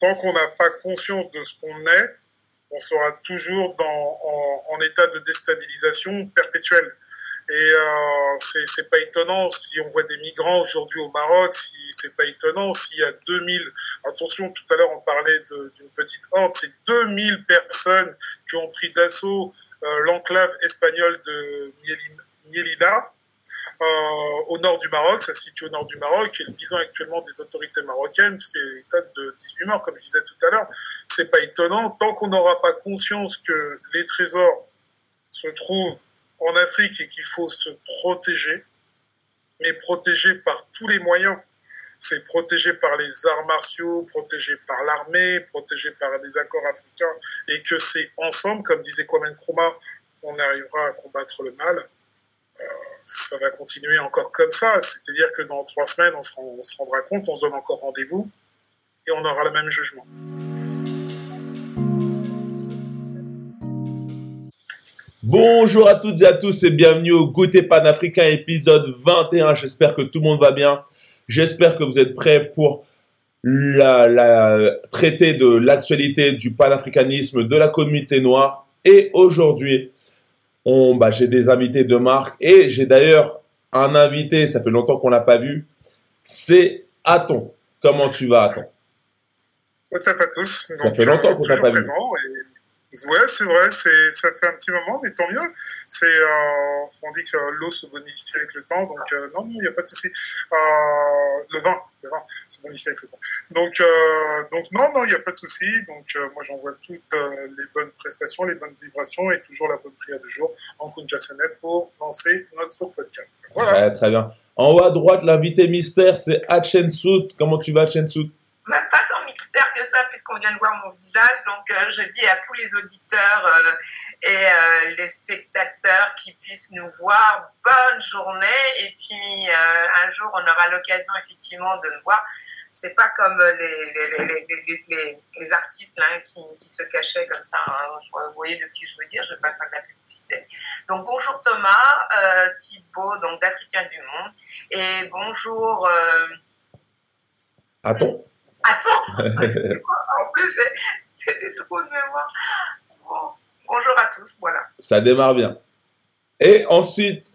tant qu'on n'a pas conscience de ce qu'on est, on sera toujours dans, en, état de déstabilisation perpétuelle. Et euh, c'est pas étonnant si on voit des migrants aujourd'hui au Maroc, si c'est pas étonnant s'il y a 2000, attention, tout à l'heure on parlait d'une petite horde, c'est 2000 personnes qui ont pris d'assaut euh, l'enclave espagnole de Mielina, au nord du Maroc, ça se situe au nord du Maroc, et le bilan actuellement des autorités marocaines fait état de 18 morts, comme je disais tout à l'heure. C'est pas étonnant, tant qu'on n'aura pas conscience que les trésors se trouvent en Afrique et qu'il faut se protéger, mais protéger par tous les moyens. C'est protégé par les arts martiaux, protégé par l'armée, protégé par des accords africains, et que c'est ensemble, comme disait Kwame Nkrumah, qu'on arrivera à combattre le mal. Ça va continuer encore comme ça. C'est-à-dire que dans trois semaines, on se, rendra compte, on se donne encore rendez-vous et on aura le même jugement. Bonjour à toutes et à tous et bienvenue au Goûter Panafricain épisode 21. J'espère que tout le monde va bien. J'espère que vous êtes prêts pour la traiter de l'actualité du panafricanisme de la communauté noire. Et aujourd'hui, bah, j'ai des invités de marque et j'ai d'ailleurs un invité, ça fait longtemps qu'on l'a pas vu, c'est Aton. Comment tu vas, Aton? À tous Ça fait longtemps qu'on t'a pas vu. Ouais, c'est vrai, c'est, ça fait un petit moment, mais tant mieux. C'est, euh, on dit que l'eau se bonifie avec le temps, donc euh, non, il n'y a pas de souci. Euh, le vin, vin se bonifie avec le temps. Donc, euh, donc non, non, il n'y a pas de souci. Donc, euh, moi, j'envoie toutes euh, les bonnes prestations, les bonnes vibrations et toujours la bonne prière du jour en Kunjasanet pour lancer notre podcast. Voilà. très bien. En haut à droite, l'invité mystère, c'est Hatchen Sout. Comment tu vas, même pas tant mystère que ça puisqu'on vient de voir mon visage. Donc euh, je dis à tous les auditeurs euh, et euh, les spectateurs qui puissent nous voir, bonne journée. Et puis un jour on aura l'occasion effectivement de me voir. C'est pas comme les, les, les, les artistes là, qui, qui, se cachaient comme ça. Hein. Vous voyez de qui je veux dire, je vais pas faire de la publicité. Donc bonjour Thomas, euh, Thibaut, donc d'Africain du Monde. Et bonjour... Attends. Attends, en plus, j'ai des trous de mémoire. Bonjour à tous, voilà. Ça démarre bien. Et ensuite,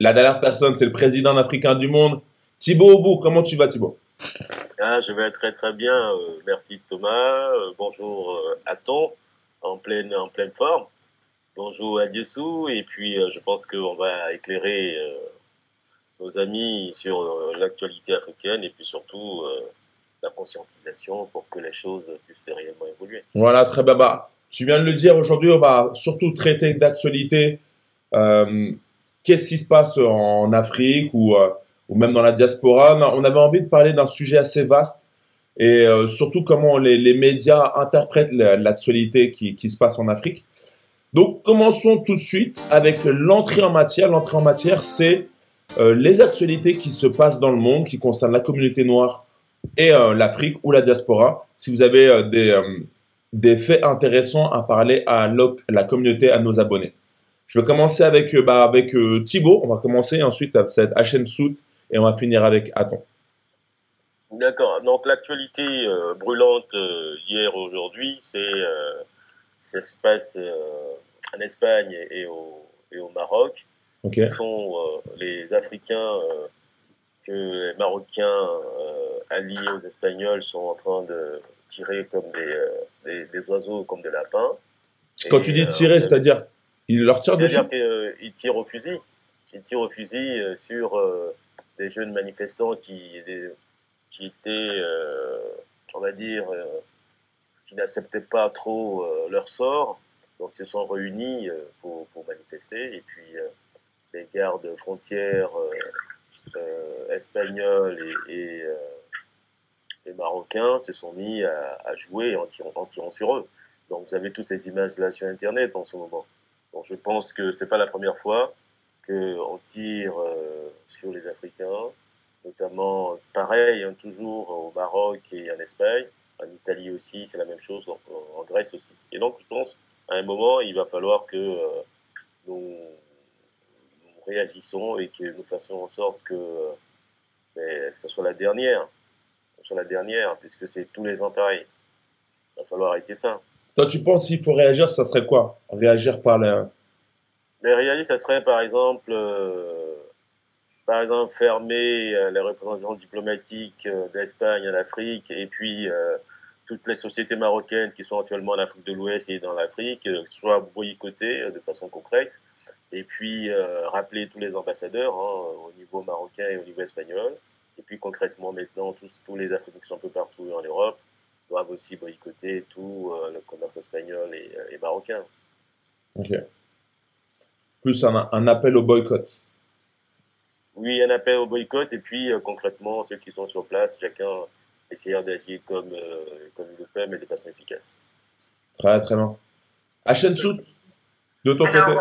la dernière personne, c'est le président africain du monde, Thibaut Obou. Comment tu vas, Thibaut? Ah, Je vais très très bien. Euh, merci Thomas. Euh, bonjour euh, à ton, en pleine, en pleine forme. Bonjour à Dessous. Et puis, je pense qu'on va éclairer nos amis sur l'actualité africaine et puis surtout la conscientisation pour que les choses puissent réellement évoluer. Voilà, très bien. Tu viens de le dire, aujourd'hui, on va surtout traiter d'actualité. Euh, Qu'est-ce qui se passe en Afrique ou, euh, ou même dans la diaspora On avait envie de parler d'un sujet assez vaste et euh, surtout comment les, les, médias interprètent l'actualité qui, qui se passe en Afrique. Donc commençons tout de suite avec l'entrée en matière. L'entrée en matière, c'est les actualités qui se passent dans le monde, qui concernent la communauté noire et l'Afrique ou la diaspora. Si vous avez des, des faits intéressants à parler à la communauté, à nos abonnés. Je vais commencer avec, bah, avec Thibaut. On va commencer ensuite avec cette HN Sout et on va finir avec Aton. D'accord. Donc l'actualité brûlante hier aujourd'hui, c'est ça se passe en Espagne et au, et au Maroc. Ce sont les Africains que les Marocains euh, alliés aux Espagnols sont en train de tirer comme des, euh, des, oiseaux, comme des lapins. Quand tu dis euh, tirer, c'est-à-dire ils leur tirent dessus C'est-à-dire qu'ils tirent au fusil. Ils tirent au fusil sur des jeunes manifestants qui, qui étaient, on va dire, qui n'acceptaient pas trop leur sort. Donc ils se sont réunis pour, pour manifester. Et puis les gardes frontières euh, espagnols et, euh, et, marocains se sont mis à, jouer en tirant, en tirant, sur eux. Donc vous avez toutes ces images-là sur Internet en ce moment. Donc je pense que c'est pas la première fois qu'on tire euh, sur les Africains, notamment pareil, hein, toujours au Maroc et en Espagne, en Italie aussi, c'est la même chose, en, Grèce aussi. Et donc je pense, à un moment, il va falloir que euh, nous réagissons et que nous fassions en sorte que ben, ça soit la dernière, ça soit la dernière, puisque c'est tous les ans pareil. Il va falloir arrêter ça. Toi, tu penses s'il faut réagir, ça serait quoi? Réagir par la... Mais réagir, ça serait par exemple, euh, par exemple fermer euh, les représentants diplomatiques euh, d'Espagne en Afrique et puis toutes les sociétés marocaines qui sont actuellement en Afrique de l'Ouest et dans l'Afrique soient boycottées de façon concrète et puis rappeler tous les ambassadeurs hein, au niveau marocain et au niveau espagnol. Et puis concrètement maintenant, tous, tous les Africains qui sont un peu partout en Europe doivent aussi boycotter tout euh, le commerce espagnol et, euh, et, marocain. Ok. Plus un, un, appel au boycott. Oui, un appel au boycott et puis euh, concrètement, ceux qui sont sur place, chacun essayer d'agir comme, comme il le peut, mais de façon efficace. Très, très bien. Sout de ton Alors, côté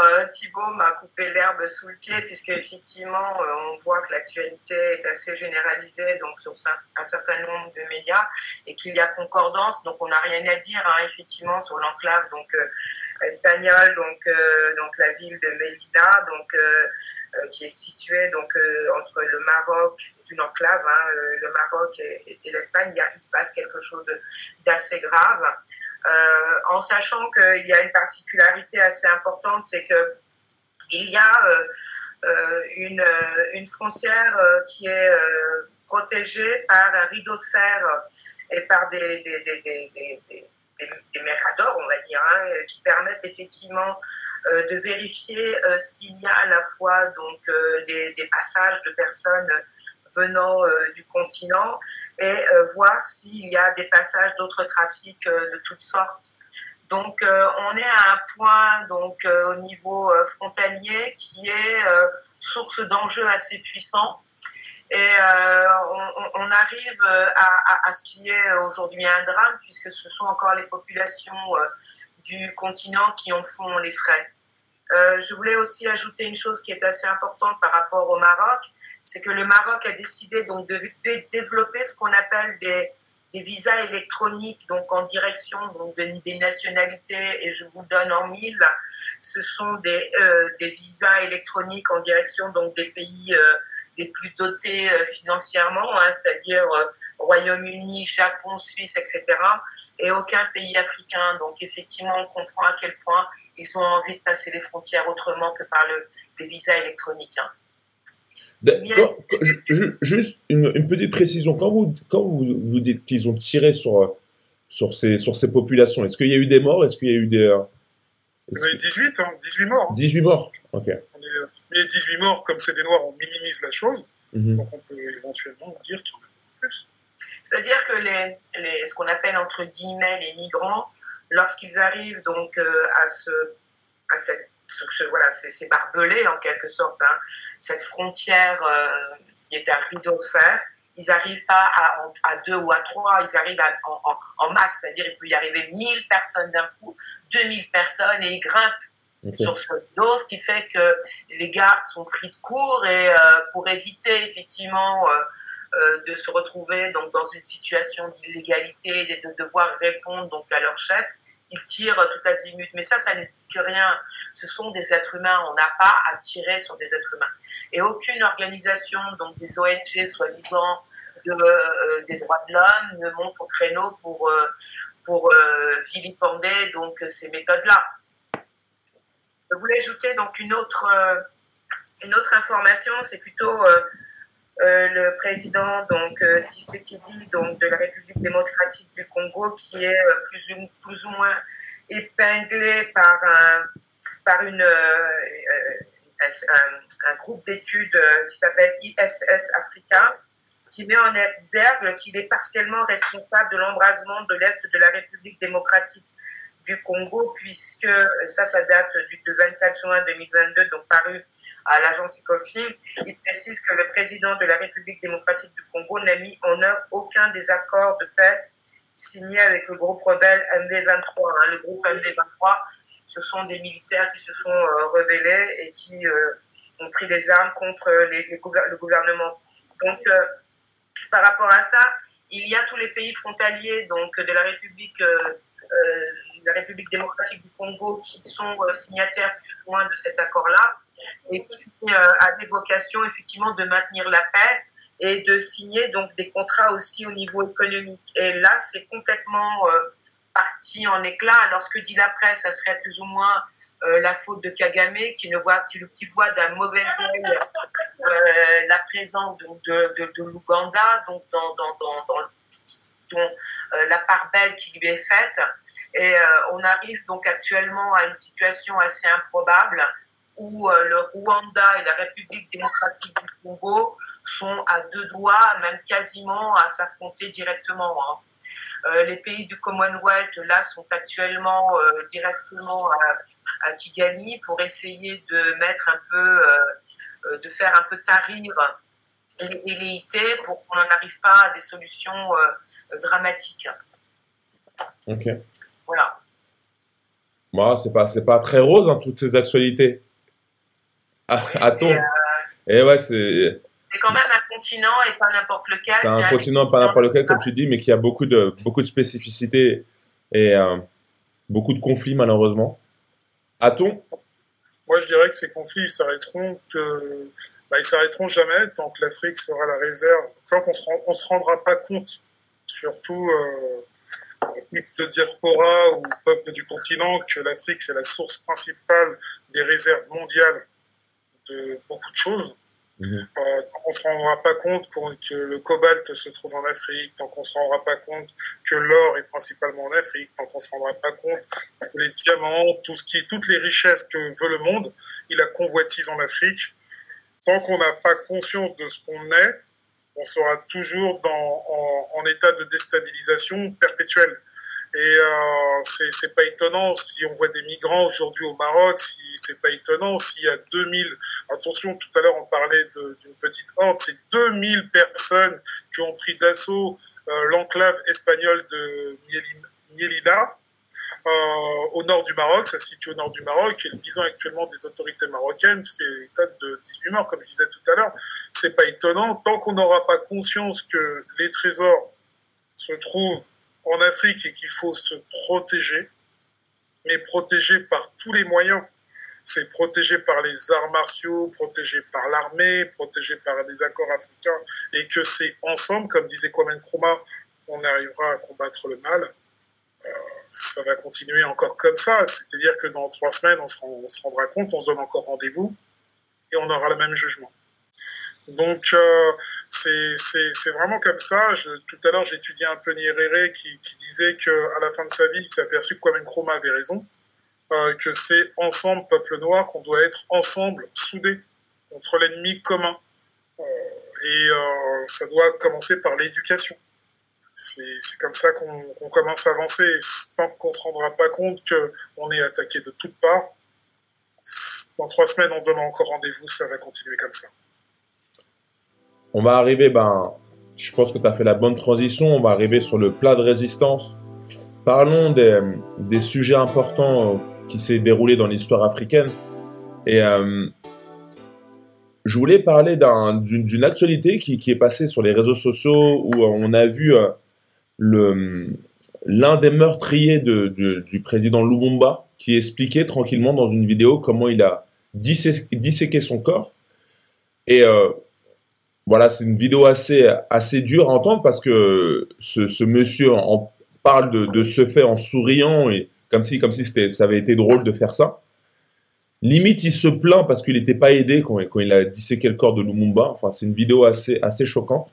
euh, Thibault m'a coupé l'herbe sous le pied, puisque effectivement, euh, on voit que l'actualité est assez généralisée donc sur un certain nombre de médias et qu'il y a concordance. Donc, on n'a rien à dire hein, effectivement sur l'enclave donc euh, espagnole, donc donc la ville de Melilla, donc qui est située donc entre le Maroc, c'est une enclave, hein, le Maroc et, l'Espagne. Il se passe quelque chose d'assez grave. Euh, en sachant qu'il y a une particularité assez importante, c'est que il y a euh, euh, une, une, frontière qui est protégée par un rideau de fer et par des, des, des, des, des méradors, on va dire, hein, qui permettent effectivement de vérifier s'il y a à la fois donc des, passages de personnes venant euh, du continent et euh, voir s'il y a des passages d'autres trafics euh, de toutes sortes. Donc, on est à un point donc au niveau frontalier qui est source d'enjeux assez puissants. Et on, arrive à, à, ce qui est aujourd'hui un drame, puisque ce sont encore les populations du continent qui en font les frais. je voulais aussi ajouter une chose qui est assez importante par rapport au Maroc, c'est que le Maroc a décidé donc de, développer ce qu'on appelle des, visas électroniques donc en direction donc des nationalités et je vous donne en mille ce sont des, euh, visas électroniques en direction donc des pays euh, les plus dotés euh, financièrement hein, c'est-à-dire Royaume-Uni, Japon, Suisse, etc. Et aucun pays africain. Donc effectivement, on comprend à quel point ils ont envie de passer les frontières autrement que par le, les visas électroniques. Hein juste une, petite précision. Quand vous, quand vous, vous dites qu'ils ont tiré sur, sur, ces, sur ces populations, est-ce qu'il y a eu des morts? Est-ce qu'il y a eu des. Euh, Il y a eu 18, hein, 18 morts. 18 morts, ok. Est, mais 18 morts, comme c'est des Noirs, on minimise la chose. Mhm. Donc on peut éventuellement dire qu'il y en a beaucoup plus. C'est-à-dire que les, les, ce qu'on appelle entre guillemets les migrants, lorsqu'ils arrivent donc euh, à, ce, à cette voilà, c'est barbelé en quelque sorte, hein. cette frontière euh, qui est un rideau de fer. Ils n'arrivent pas à, à, deux ou à trois, ils arrivent en, en, en, masse, c'est-à-dire il peut y arriver 1000 personnes d'un coup, 2000 personnes, et ils grimpent sur ce rideau, ce qui fait que les gardes sont pris de court et euh, pour éviter effectivement euh, euh, de se retrouver donc dans une situation d'illégalité et de devoir répondre donc à leur chef, ils tirent tout azimut. Mais ça, ça n'explique rien. Ce sont des êtres humains. On n'a pas à tirer sur des êtres humains. Et aucune organisation, donc des ONG soi-disant de, euh, des droits de l'homme, ne monte au créneau pour, euh, pour euh, vilipender donc ces méthodes-là. Je voulais ajouter donc une autre, une autre information, c'est plutôt euh, le président donc euh, Tshisekedi donc de la République démocratique du Congo qui est euh, plus ou, plus ou moins épinglé par un par une un, groupe d'études qui s'appelle ISS Africa qui met en exergue qu'il est partiellement responsable de l'embrasement de l'Est de la République démocratique du Congo, puisque ça, ça date du 24 juin 2022, donc paru à l'agence ECOFIN. Il précise que le président de la République démocratique du Congo n'a mis en œuvre aucun des accords de paix signés avec le groupe rebelle MD23. Hein. Le groupe MD23, ce sont des militaires qui se sont euh, rebellés et qui euh, ont pris des armes contre le gouvernement. Donc, euh, par rapport à ça, il y a tous les pays frontaliers donc de la République la République démocratique du Congo qui sont signataires plus ou moins de cet accord-là et qui euh, a des vocations effectivement de maintenir la paix et de signer donc des contrats aussi au niveau économique. Et là, c'est complètement parti en éclat. Alors, ce que dit la presse, ça serait plus ou moins la faute de Kagame qui ne voit qui, voit d'un mauvais œil euh, la présence de, de, l'Ouganda donc dans, dans, dans, dans dont euh, la part belle qui lui est faite. Et euh, on arrive donc actuellement à une situation assez improbable où euh, le Rwanda et la République démocratique du Congo sont à deux doigts, même quasiment à s'affronter directement. Hein. Euh, les pays du Commonwealth, là, sont actuellement euh, directement à, à, Kigali pour essayer de mettre un peu, de faire un peu tarir les velléités pour qu'on n'en arrive pas à des solutions dramatique. Ok. Voilà. Moi, c'est pas, c'est pas très rose, hein, toutes ces actualités. Ah, attends. Et, euh, et ouais, c'est. C'est quand même un continent et pas n'importe lequel. C'est un, un, continent, pas n'importe lequel, comme tu dis, mais qui a beaucoup de, beaucoup de spécificités et euh, beaucoup de conflits, malheureusement. A-t-on Moi, je dirais que ces conflits s'arrêteront que. Bah, ils s'arrêteront jamais tant que l'Afrique sera la réserve, tant qu'on ne se rendra pas compte surtout euh, de diaspora ou peuple du continent, que l'Afrique, c'est la source principale des réserves mondiales de beaucoup de choses. Mhm. Euh, tant qu'on ne se rendra pas compte que le cobalt se trouve en Afrique, tant qu'on ne se rendra pas compte que l'or est principalement en Afrique, tant qu'on ne se rendra pas compte que les diamants, tout ce qui, toutes les richesses que veut le monde, il a convoitise en Afrique. Tant qu'on n'a pas conscience de ce qu'on est, on sera toujours dans, en, état de déstabilisation perpétuelle. Et euh, c'est pas étonnant si on voit des migrants aujourd'hui au Maroc, si c'est pas étonnant s'il y a 2000, attention, tout à l'heure on parlait d'une petite horde, c'est 2000 personnes qui ont pris d'assaut euh, l'enclave espagnole de Mielina, euh, au nord du Maroc, ça se situe au nord du Maroc, et le bilan actuellement des autorités marocaines fait état de 18 morts, comme je disais tout à l'heure. C'est pas étonnant, tant qu'on n'aura pas conscience que les trésors se trouvent en Afrique et qu'il faut se protéger, mais protéger par tous les moyens. C'est protégé par les arts martiaux, protégé par l'armée, protégé par des accords africains, et que c'est ensemble, comme disait Kwame Nkrumah, qu'on arrivera à combattre le mal. Euh, ça va continuer encore comme ça. C'est-à-dire que dans trois semaines, on se, rendra compte, on se donne encore rendez-vous et on aura le même jugement. Donc euh, c'est vraiment comme ça. Je, tout à l'heure, étudié un peu Nyerere qui, qui disait qu'à la fin de sa vie, il s'est aperçu que Kwame Nkrumah avait raison, euh, que c'est ensemble, peuple noir, qu'on doit être ensemble, soudés, contre l'ennemi commun. Euh, et euh, ça doit commencer par l'éducation c'est comme ça qu'on commence à avancer. tant qu'on ne se rendra pas compte qu'on est attaqué de toutes parts, dans trois semaines, on se donne encore rendez-vous, ça va continuer comme ça. On va arriver, ben, je pense que tu as fait la bonne transition, on va arriver sur le plat de résistance. Parlons des, des sujets importants euh, qui s'est déroulé dans l'histoire africaine. Et euh, je voulais parler d'une actualité qui, qui, est passée sur les réseaux sociaux où on a vu euh, l'un des meurtriers de, du président Lumumba qui expliquait tranquillement dans une vidéo comment il a disséqué son corps. Et euh, voilà, c'est une vidéo assez, assez dure à entendre parce que ce, monsieur en parle de, ce fait en souriant et comme si, comme si ça avait été drôle de faire ça. Limite, il se plaint parce qu'il n'était pas aidé quand, quand, il a disséqué le corps de Lumumba. Enfin, c'est une vidéo assez, assez choquante.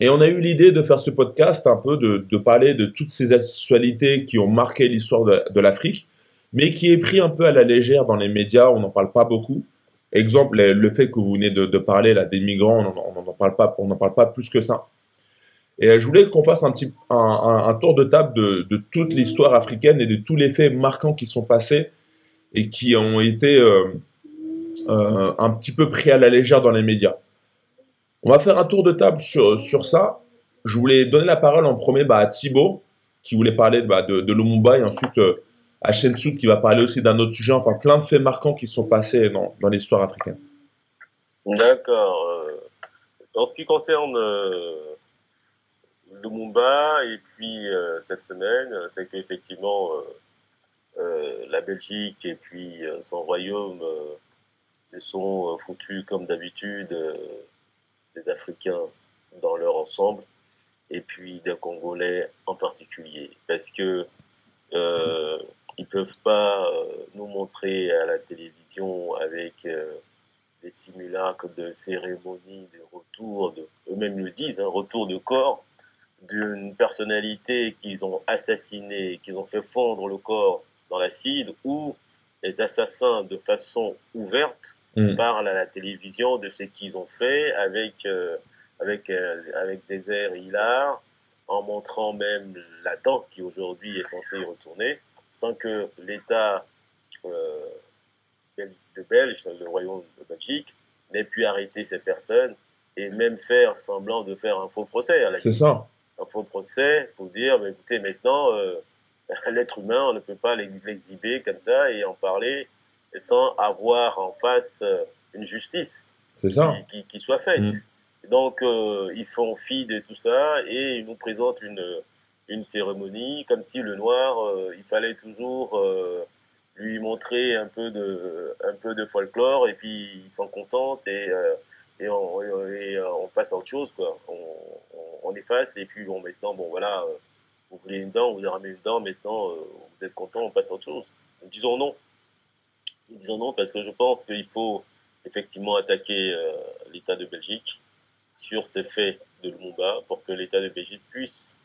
Et on a eu l'idée de faire ce podcast un peu, de, parler de toutes ces actualités qui ont marqué l'histoire de, de l'Afrique, mais qui est pris un peu à la légère dans les médias, on n'en parle pas beaucoup. Exemple, le fait que vous venez de, parler là, des migrants, on n'en parle, pas, on parle pas plus que ça. Et je voulais qu'on fasse un, petit, un, tour de table de, toute l'histoire africaine et de tous les faits marquants qui sont passés et qui ont été euh, euh, un petit peu pris à la légère dans les médias. On va faire un tour de table sur, ça. Je voulais donner la parole en premier bah, à Thibaut, qui voulait parler bah, de, de et ensuite euh, à qui va parler aussi d'un autre sujet, enfin plein de faits marquants qui sont passés dans, dans l'histoire africaine. D'accord. Euh, en ce qui concerne euh, Lumumba, et puis euh, cette semaine, c'est qu'effectivement, la Belgique et puis son royaume se sont foutus comme d'habitude des Africains dans leur ensemble et puis des Congolais en particulier. Parce que ils peuvent pas euh, nous montrer à la télévision avec euh, des simulacres de cérémonies de retour, de, eux-mêmes le disent, un hein, retour de corps d'une personnalité qu'ils ont assassinée, qu'ils ont fait fondre le corps dans l'acide, ou les assassins de façon ouverte mm. parlent à la télévision de ce qu'ils ont fait avec euh, avec euh, avec des airs hilars, en montrant même la dent qui aujourd'hui est censée y retourner, sans que l'État euh, de Belge, le royaume de Belgique, n'ait pu arrêter ces personnes et même faire semblant de faire un faux procès. C'est ça. Un faux procès pour dire, mais écoutez, maintenant, euh, l'être humain, on ne peut pas l'exhiber comme ça et en parler sans avoir en face euh, une justice Qui, qui, soit faite. Mm. Donc, euh, ils font fi de tout ça et ils nous présentent une, une cérémonie comme si le noir, euh, il fallait toujours lui montrer un peu de, un peu de folklore et puis ils s'en contentent et, et, on, et, on, passe à autre chose, quoi. On, on, efface et puis bon, maintenant, bon, voilà vous voulez une dent, vous avez une dent, maintenant euh, vous êtes content, on passe à autre chose. disons non. Disons non parce que je pense qu'il faut effectivement attaquer euh, l'État de Belgique sur ces faits de Lumumba pour que l'État de Belgique puisse euh,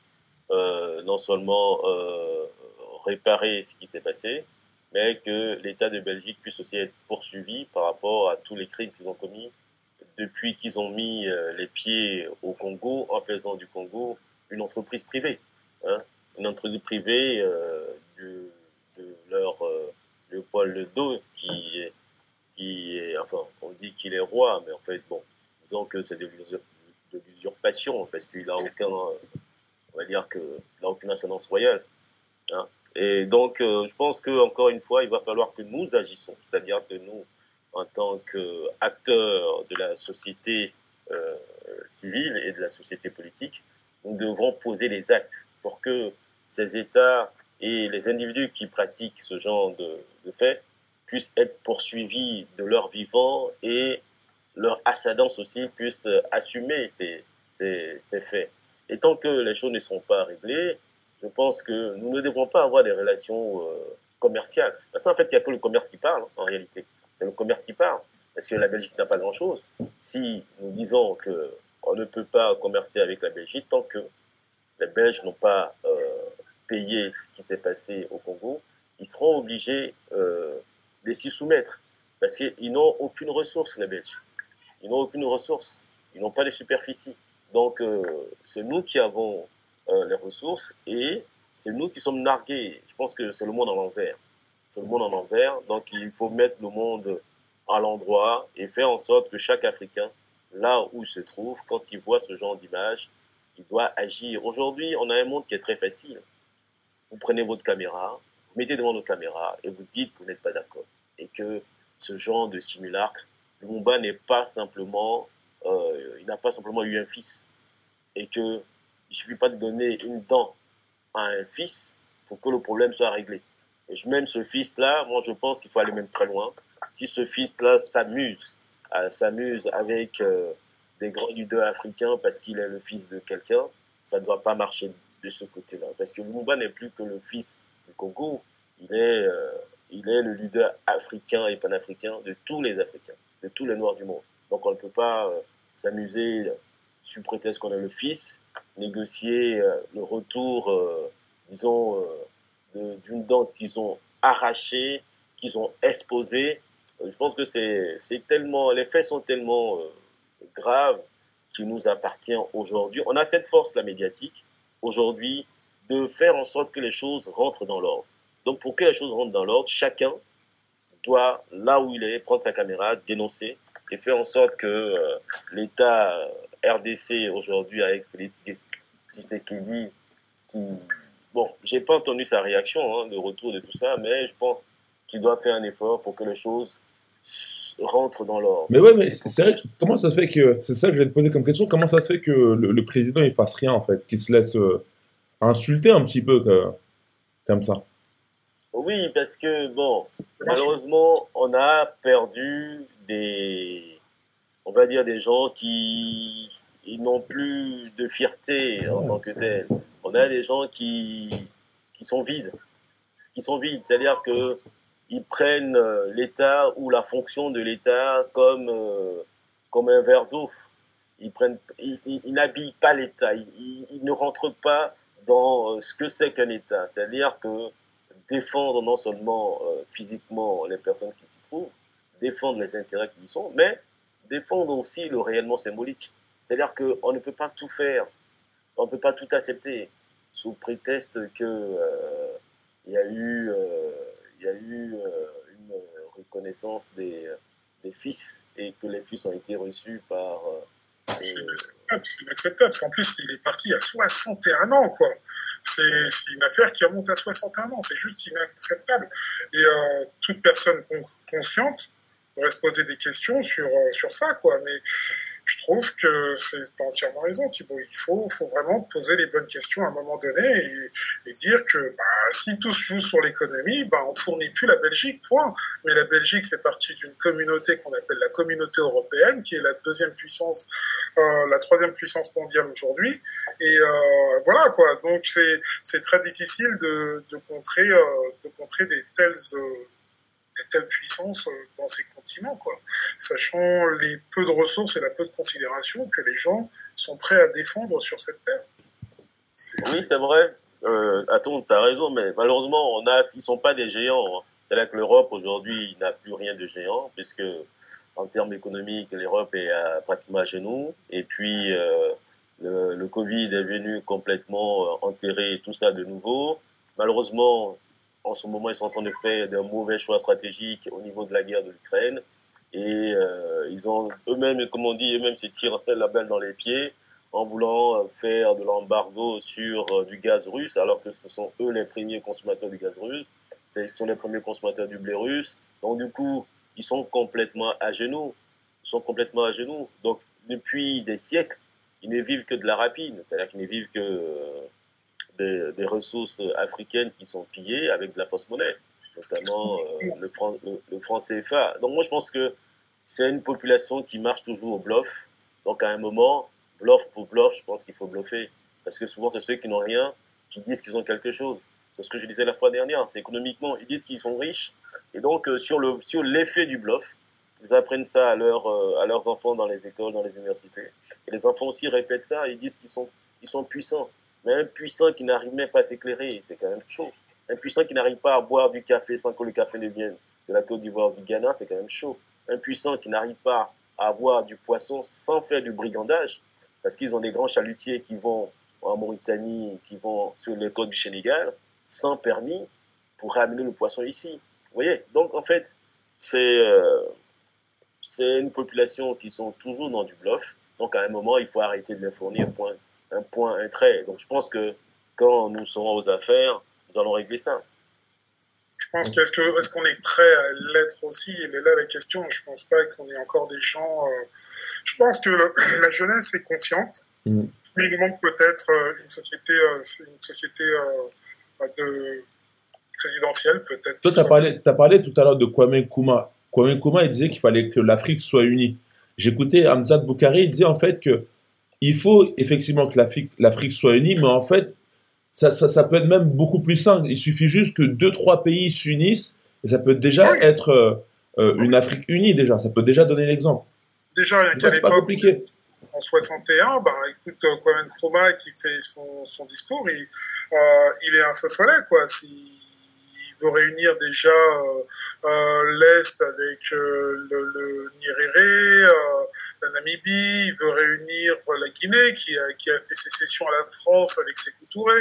non seulement réparer ce qui s'est passé, mais que l'État de Belgique puisse aussi être poursuivi par rapport à tous les crimes qu'ils ont commis depuis qu'ils ont mis les pieds au Congo en faisant du Congo une entreprise privée. Hein, une entreprise privée euh, de, de, leur euh, Léopold Ledo qui est, qui est, enfin, on dit qu'il est roi, mais en fait, bon, disons que c'est de l'usurpation parce qu'il a aucun, on va dire que il a aucune ascendance royale. Hein. Et donc, euh, je pense que encore une fois, il va falloir que nous agissons, c'est-à-dire que nous, en tant qu'acteurs de la société euh, civile et de la société politique, nous devrons poser des actes pour que ces États et les individus qui pratiquent ce genre de, de faits puissent être poursuivis de leur vivant et leur ascendance aussi puisse assumer ces, faits. Et tant que les choses ne seront pas réglées, je pense que nous ne devrons pas avoir des relations euh, commerciales. Parce qu'en fait, il n'y a que le commerce qui parle, en réalité. C'est le commerce qui parle. Parce que la Belgique n'a pas grand-chose. Si nous disons que on ne peut pas commercer avec la Belgique tant que les Belges n'ont pas euh, payé ce qui s'est passé au Congo. Ils seront obligés euh, de s'y soumettre parce qu'ils n'ont aucune ressource, les Belges. Ils n'ont aucune ressource. Ils n'ont pas de superficie. Donc, euh, c'est nous qui avons les ressources et c'est nous qui sommes nargués. Je pense que c'est le monde en l'envers. C'est le monde en l'envers. Donc, il faut mettre le monde à l'endroit et faire en sorte que chaque Africain là où il se trouve, quand il voit ce genre d'image, il doit agir. Aujourd'hui, on a un monde qui est très facile. Vous prenez votre caméra, vous mettez devant notre caméra et vous dites que vous n'êtes pas d'accord. Et que ce genre de simulacre, Lumumba n'est pas simplement, euh, il n'a pas simplement eu un fils. Et que il ne suffit pas de donner une dent à un fils pour que le problème soit réglé. Et même ce fils-là, moi je pense qu'il faut aller même très loin. Si ce fils-là s'amuse s'amuse avec euh, des grands leaders africains parce qu'il est le fils de quelqu'un, ça ne doit pas marcher de ce côté-là. Parce que Lumumba n'est plus que le fils du Congo, il est, euh, il est le leader africain et panafricain de tous les Africains, de tous les Noirs du monde. Donc on ne peut pas euh, s'amuser sous prétexte qu'on est le fils, négocier le retour, disons, d'une dent qu'ils ont arrachée, qu'ils ont exposée je pense que c'est tellement, les faits sont tellement euh, graves qu'il nous appartient aujourd'hui. On a cette force, la médiatique, aujourd'hui, de faire en sorte que les choses rentrent dans l'ordre. Donc, pour que les choses rentrent dans l'ordre, chacun doit, là où il est, prendre sa caméra, dénoncer et faire en sorte que euh, l'État RDC aujourd'hui, avec Félix Tshisekedi, qui, bon, j'ai pas entendu sa réaction hein, de retour de tout ça, mais je pense qu'il doit faire un effort pour que les choses rentre dans l'ordre. Mais ouais, mais c'est vrai, comment ça se fait que, c'est ça que je vais te poser comme question, comment ça se fait que le, président il fasse rien en fait, qu'il se laisse euh, insulter un petit peu comme ça? Oui, parce que bon, malheureusement, on a perdu des, on va dire, des gens qui n'ont plus de fierté en tant que tel. On a des gens qui, qui sont vides, qui sont vides, c'est-à-dire que ils prennent euh, l'État ou la fonction de l'État comme euh, comme un verre d'eau. Ils prennent, ils, n'habillent pas l'État, ils, ils, ne rentrent pas dans euh, ce que c'est qu'un État. C'est-à-dire que défendre non seulement physiquement les personnes qui s'y trouvent, défendre les intérêts qui y sont, mais défendre aussi le réellement symbolique. C'est-à-dire qu'on ne peut pas tout faire, on ne peut pas tout accepter sous prétexte que il y a eu il y a eu euh, une reconnaissance des, des, fils et que les fils ont été reçus par. Euh, c'est inacceptable. En plus, il est parti à 61 ans, quoi. C'est une affaire qui remonte à 61 ans. C'est juste inacceptable. Et euh, toute personne consciente devrait se poser des questions sur, sur ça, quoi. Mais je trouve que c'est entièrement raison, Thibault. Il faut, faut vraiment poser les bonnes questions à un moment donné et, dire que bah, si tout se joue sur l'économie, bah, on fournit plus la Belgique, point. Mais la Belgique fait partie d'une communauté qu'on appelle la communauté européenne, qui est la deuxième puissance, euh, la troisième puissance mondiale aujourd'hui. Et euh, voilà quoi. Donc c'est très difficile de, contrer, euh, de contrer des telles euh, des telles puissances euh, dans ces continents, quoi. Sachant les peu de ressources et la peu de considération que les gens sont prêts à défendre sur cette terre. Oui, c'est vrai. Euh, attends, tu as raison, mais malheureusement, on a, ils ne sont pas des géants. Hein. C'est-à-dire que l'Europe, aujourd'hui, n'a plus rien de géant, puisque en termes économiques, l'Europe est pratiquement à genoux. Et puis, euh, le, le, Covid est venu complètement euh, enterrer tout ça de nouveau. Malheureusement, en ce moment, ils sont en train de faire de mauvais choix stratégiques au niveau de la guerre de l'Ukraine. Et euh, ils ont eux-mêmes, comme on dit, eux-mêmes se tirent la balle dans les pieds en voulant faire de l'embargo sur euh, du gaz russe, alors que ce sont eux les premiers consommateurs du gaz russe, ce sont les premiers consommateurs du blé russe. Donc du coup, ils sont complètement à genoux. Ils sont complètement à genoux. Donc depuis des siècles, ils ne vivent que de la rapine, c'est-à-dire qu'ils ne vivent que des, ressources africaines qui sont pillées avec de la fausse monnaie, notamment euh, le, franc, CFA. Donc moi je pense que c'est une population qui marche toujours au bluff. Donc à un moment, bluff pour bluff, je pense qu'il faut bluffer. Parce que souvent c'est ceux qui n'ont rien qui disent qu'ils ont quelque chose. C'est ce que je disais la fois dernière, c'est économiquement, ils disent qu'ils sont riches. Et donc euh, sur le sur l'effet du bluff, ils apprennent ça à, leur, euh, à leurs enfants dans les écoles, dans les universités. Et les enfants aussi répètent ça, ils disent qu'ils sont, ils sont puissants. Mais un puissant qui n'arrive même pas à s'éclairer, c'est quand même chaud. Un puissant qui n'arrive pas à boire du café sans que le café ne vienne de la Côte d'Ivoire du Ghana, c'est quand même chaud. Un puissant qui n'arrive pas à avoir du poisson sans faire du brigandage, parce qu'ils ont des grands chalutiers qui vont en Mauritanie, qui vont sur les côtes du Sénégal, sans permis, pour ramener le poisson ici. Vous voyez? Donc, en fait, c'est euh, une population qui sont toujours dans du bluff. Donc, à un moment, il faut arrêter de les fournir, point un point, un trait. Donc je pense que quand nous serons aux affaires, nous allons régler ça. Je pense qu'est-ce qu'on est prêt à l'être aussi? Et là la question. Je pense pas qu'on ait encore des gens. Euh, je pense que la jeunesse est consciente. Mm. Mais il manque peut-être euh, une société, euh, une société de présidentielle peut-être. Toi, tu as parlé, as parlé tout à l'heure de Kwame Nkrumah. Kwame Nkrumah, il disait qu'il fallait que l'Afrique soit unie. J'écoutais Hamzat Boukari, il disait en fait que il faut effectivement que l'Afrique soit unie, mais en fait, ça, ça, peut être même beaucoup plus simple. Il suffit juste que deux, trois pays s'unissent, et ça peut déjà être euh, euh, une Afrique unie, déjà. Ça peut déjà donner l'exemple. Déjà, il a pas compliqué. En 61, ben, écoute, euh, Kwame Nkrumah qui fait son, son discours, il, il est un feu follet, quoi. Si, veut réunir déjà euh, l'Est avec le, le Nyerere, la Namibie, il veut réunir la Guinée qui a, qui a fait sécession à la France avec ses Touré.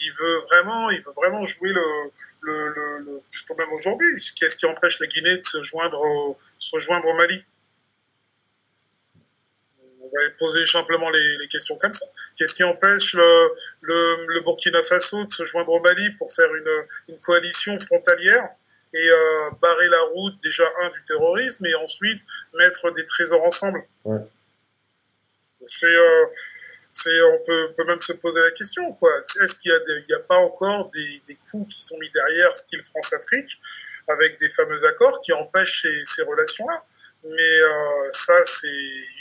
Il veut vraiment, il jouer le, le, même aujourd'hui. Qu'est-ce qui empêche la Guinée de se joindre au, rejoindre au Mali? On va poser simplement les, questions comme ça. Qu'est-ce qui empêche le, Burkina Faso de se joindre au Mali pour faire une, coalition frontalière? Et euh, barrer la route déjà un du terrorisme et ensuite mettre des trésors ensemble C'est, euh, c'est, on peut, même se poser la question quoi. Est-ce qu'il n'y a, a, pas encore des, des coups qui sont mis derrière, style France-Afrique, avec des fameux accords qui empêchent ces, ces relations-là? Mais euh, ça, c'est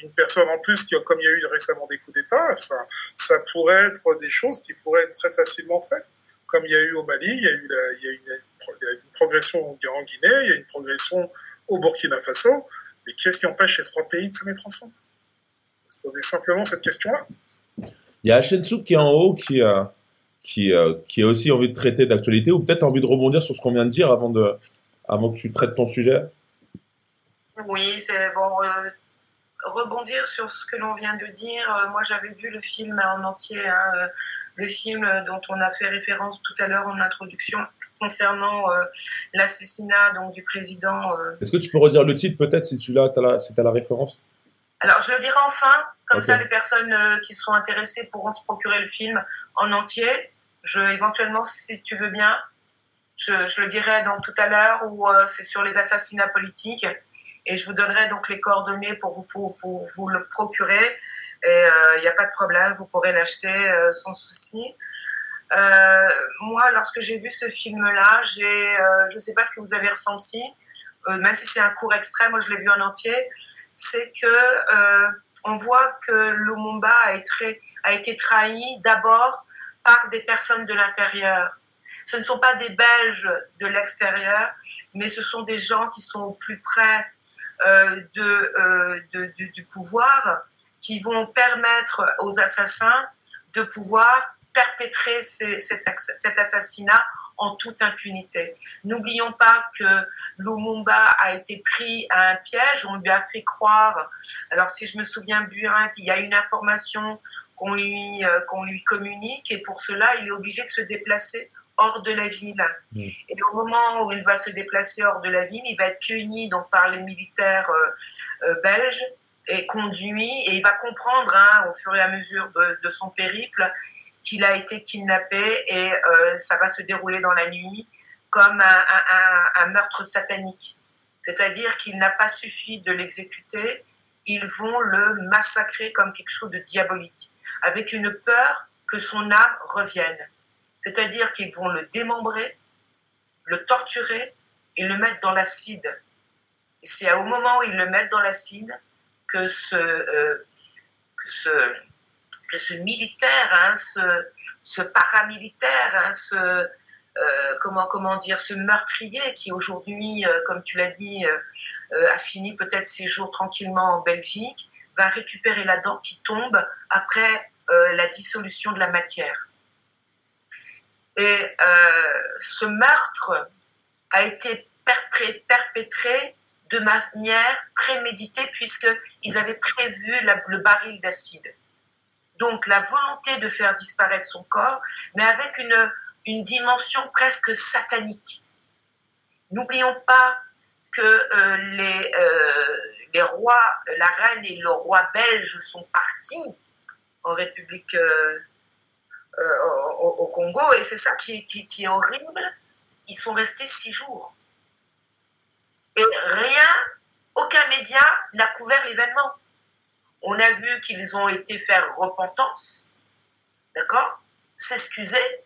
une personne en plus qui, comme il y a eu récemment des coups d'État, ça, ça pourrait être des choses qui pourraient être très facilement faites. Comme il y a eu au Mali, il y a eu, il y a une, il y a une progression en Guinée, il y a une progression au Burkina Faso. Mais qu'est-ce qui empêche ces trois pays de se mettre ensemble? Se poser simplement cette question-là. Il y a Souk qui est en haut, qui, euh, qui, euh, qui a aussi envie de traiter d'actualité, ou peut-être envie de rebondir sur ce qu'on vient de dire avant, de, avant que tu traites ton sujet? Oui, c'est bon. Euh, rebondir sur ce que l'on vient de dire. Euh, moi, j'avais vu le film en entier, hein, euh, le film dont on a fait référence tout à l'heure en introduction concernant l'assassinat donc du président. Est-ce que tu peux redire le titre peut-être si tu l'as, si as la référence? Alors, je le dirai enfin, comme ça les personnes qui sont intéressées pourront se procurer le film en entier. Je, éventuellement, si tu veux bien, je, je le dirai donc tout à l'heure, ou c'est sur les assassinats politiques et je vous donnerai donc les coordonnées pour vous, le procurer. Et il euh, n'y a pas de problème, vous pourrez l'acheter euh, sans souci. Euh, moi, lorsque j'ai vu ce film-là, je ne sais pas ce que vous avez ressenti, même si c'est un court extrait, moi je l'ai vu en entier, c'est que on voit que Lumumba a été trahi d'abord par des personnes de l'intérieur. Ce ne sont pas des Belges de l'extérieur, mais ce sont des gens qui sont au plus près euh, euh, de, du pouvoir qui vont permettre aux assassins de pouvoir perpétrer cet, assassinat en toute impunité. N'oublions pas que Lumumba a été pris à un piège, on lui a fait croire, alors si je me souviens bien, qu'il y a une information qu'on lui, euh, qu'on lui communique et pour cela il est obligé de se déplacer hors de la ville. Et au moment où il va se déplacer hors de la ville, il va être puni donc, par les militaires euh, euh, belges et conduit, et il va comprendre hein, au fur et à mesure de, son périple qu'il a été kidnappé et euh, ça va se dérouler dans la nuit comme un, un meurtre satanique. C'est-à-dire qu'il n'a pas suffi de l'exécuter, ils vont le massacrer comme quelque chose de diabolique, avec une peur que son âme revienne. C'est-à-dire qu'ils vont le démembrer, le torturer et le mettre dans l'acide. Et c'est au moment où ils le mettent dans l'acide que ce, euh, que ce militaire, hein, ce, ce paramilitaire, hein, ce, euh, comment, comment dire, ce meurtrier qui aujourd'hui, euh, comme tu l'as dit, a fini peut-être ses jours tranquillement en Belgique, va récupérer la dent qui tombe après la dissolution de la matière. Et euh, ce meurtre a été perpétré de manière préméditée puisqu'ils avaient prévu le baril d'acide. Donc la volonté de faire disparaître son corps, mais avec une, une dimension presque satanique. N'oublions pas que euh, les, euh, les rois, la reine et le roi belge sont partis en République euh, au, Congo. Et c'est ça qui, qui, est horrible. Ils sont restés six jours. Et rien, aucun média n'a couvert l'événement. On a vu qu'ils ont été faire repentance, d'accord S'excuser.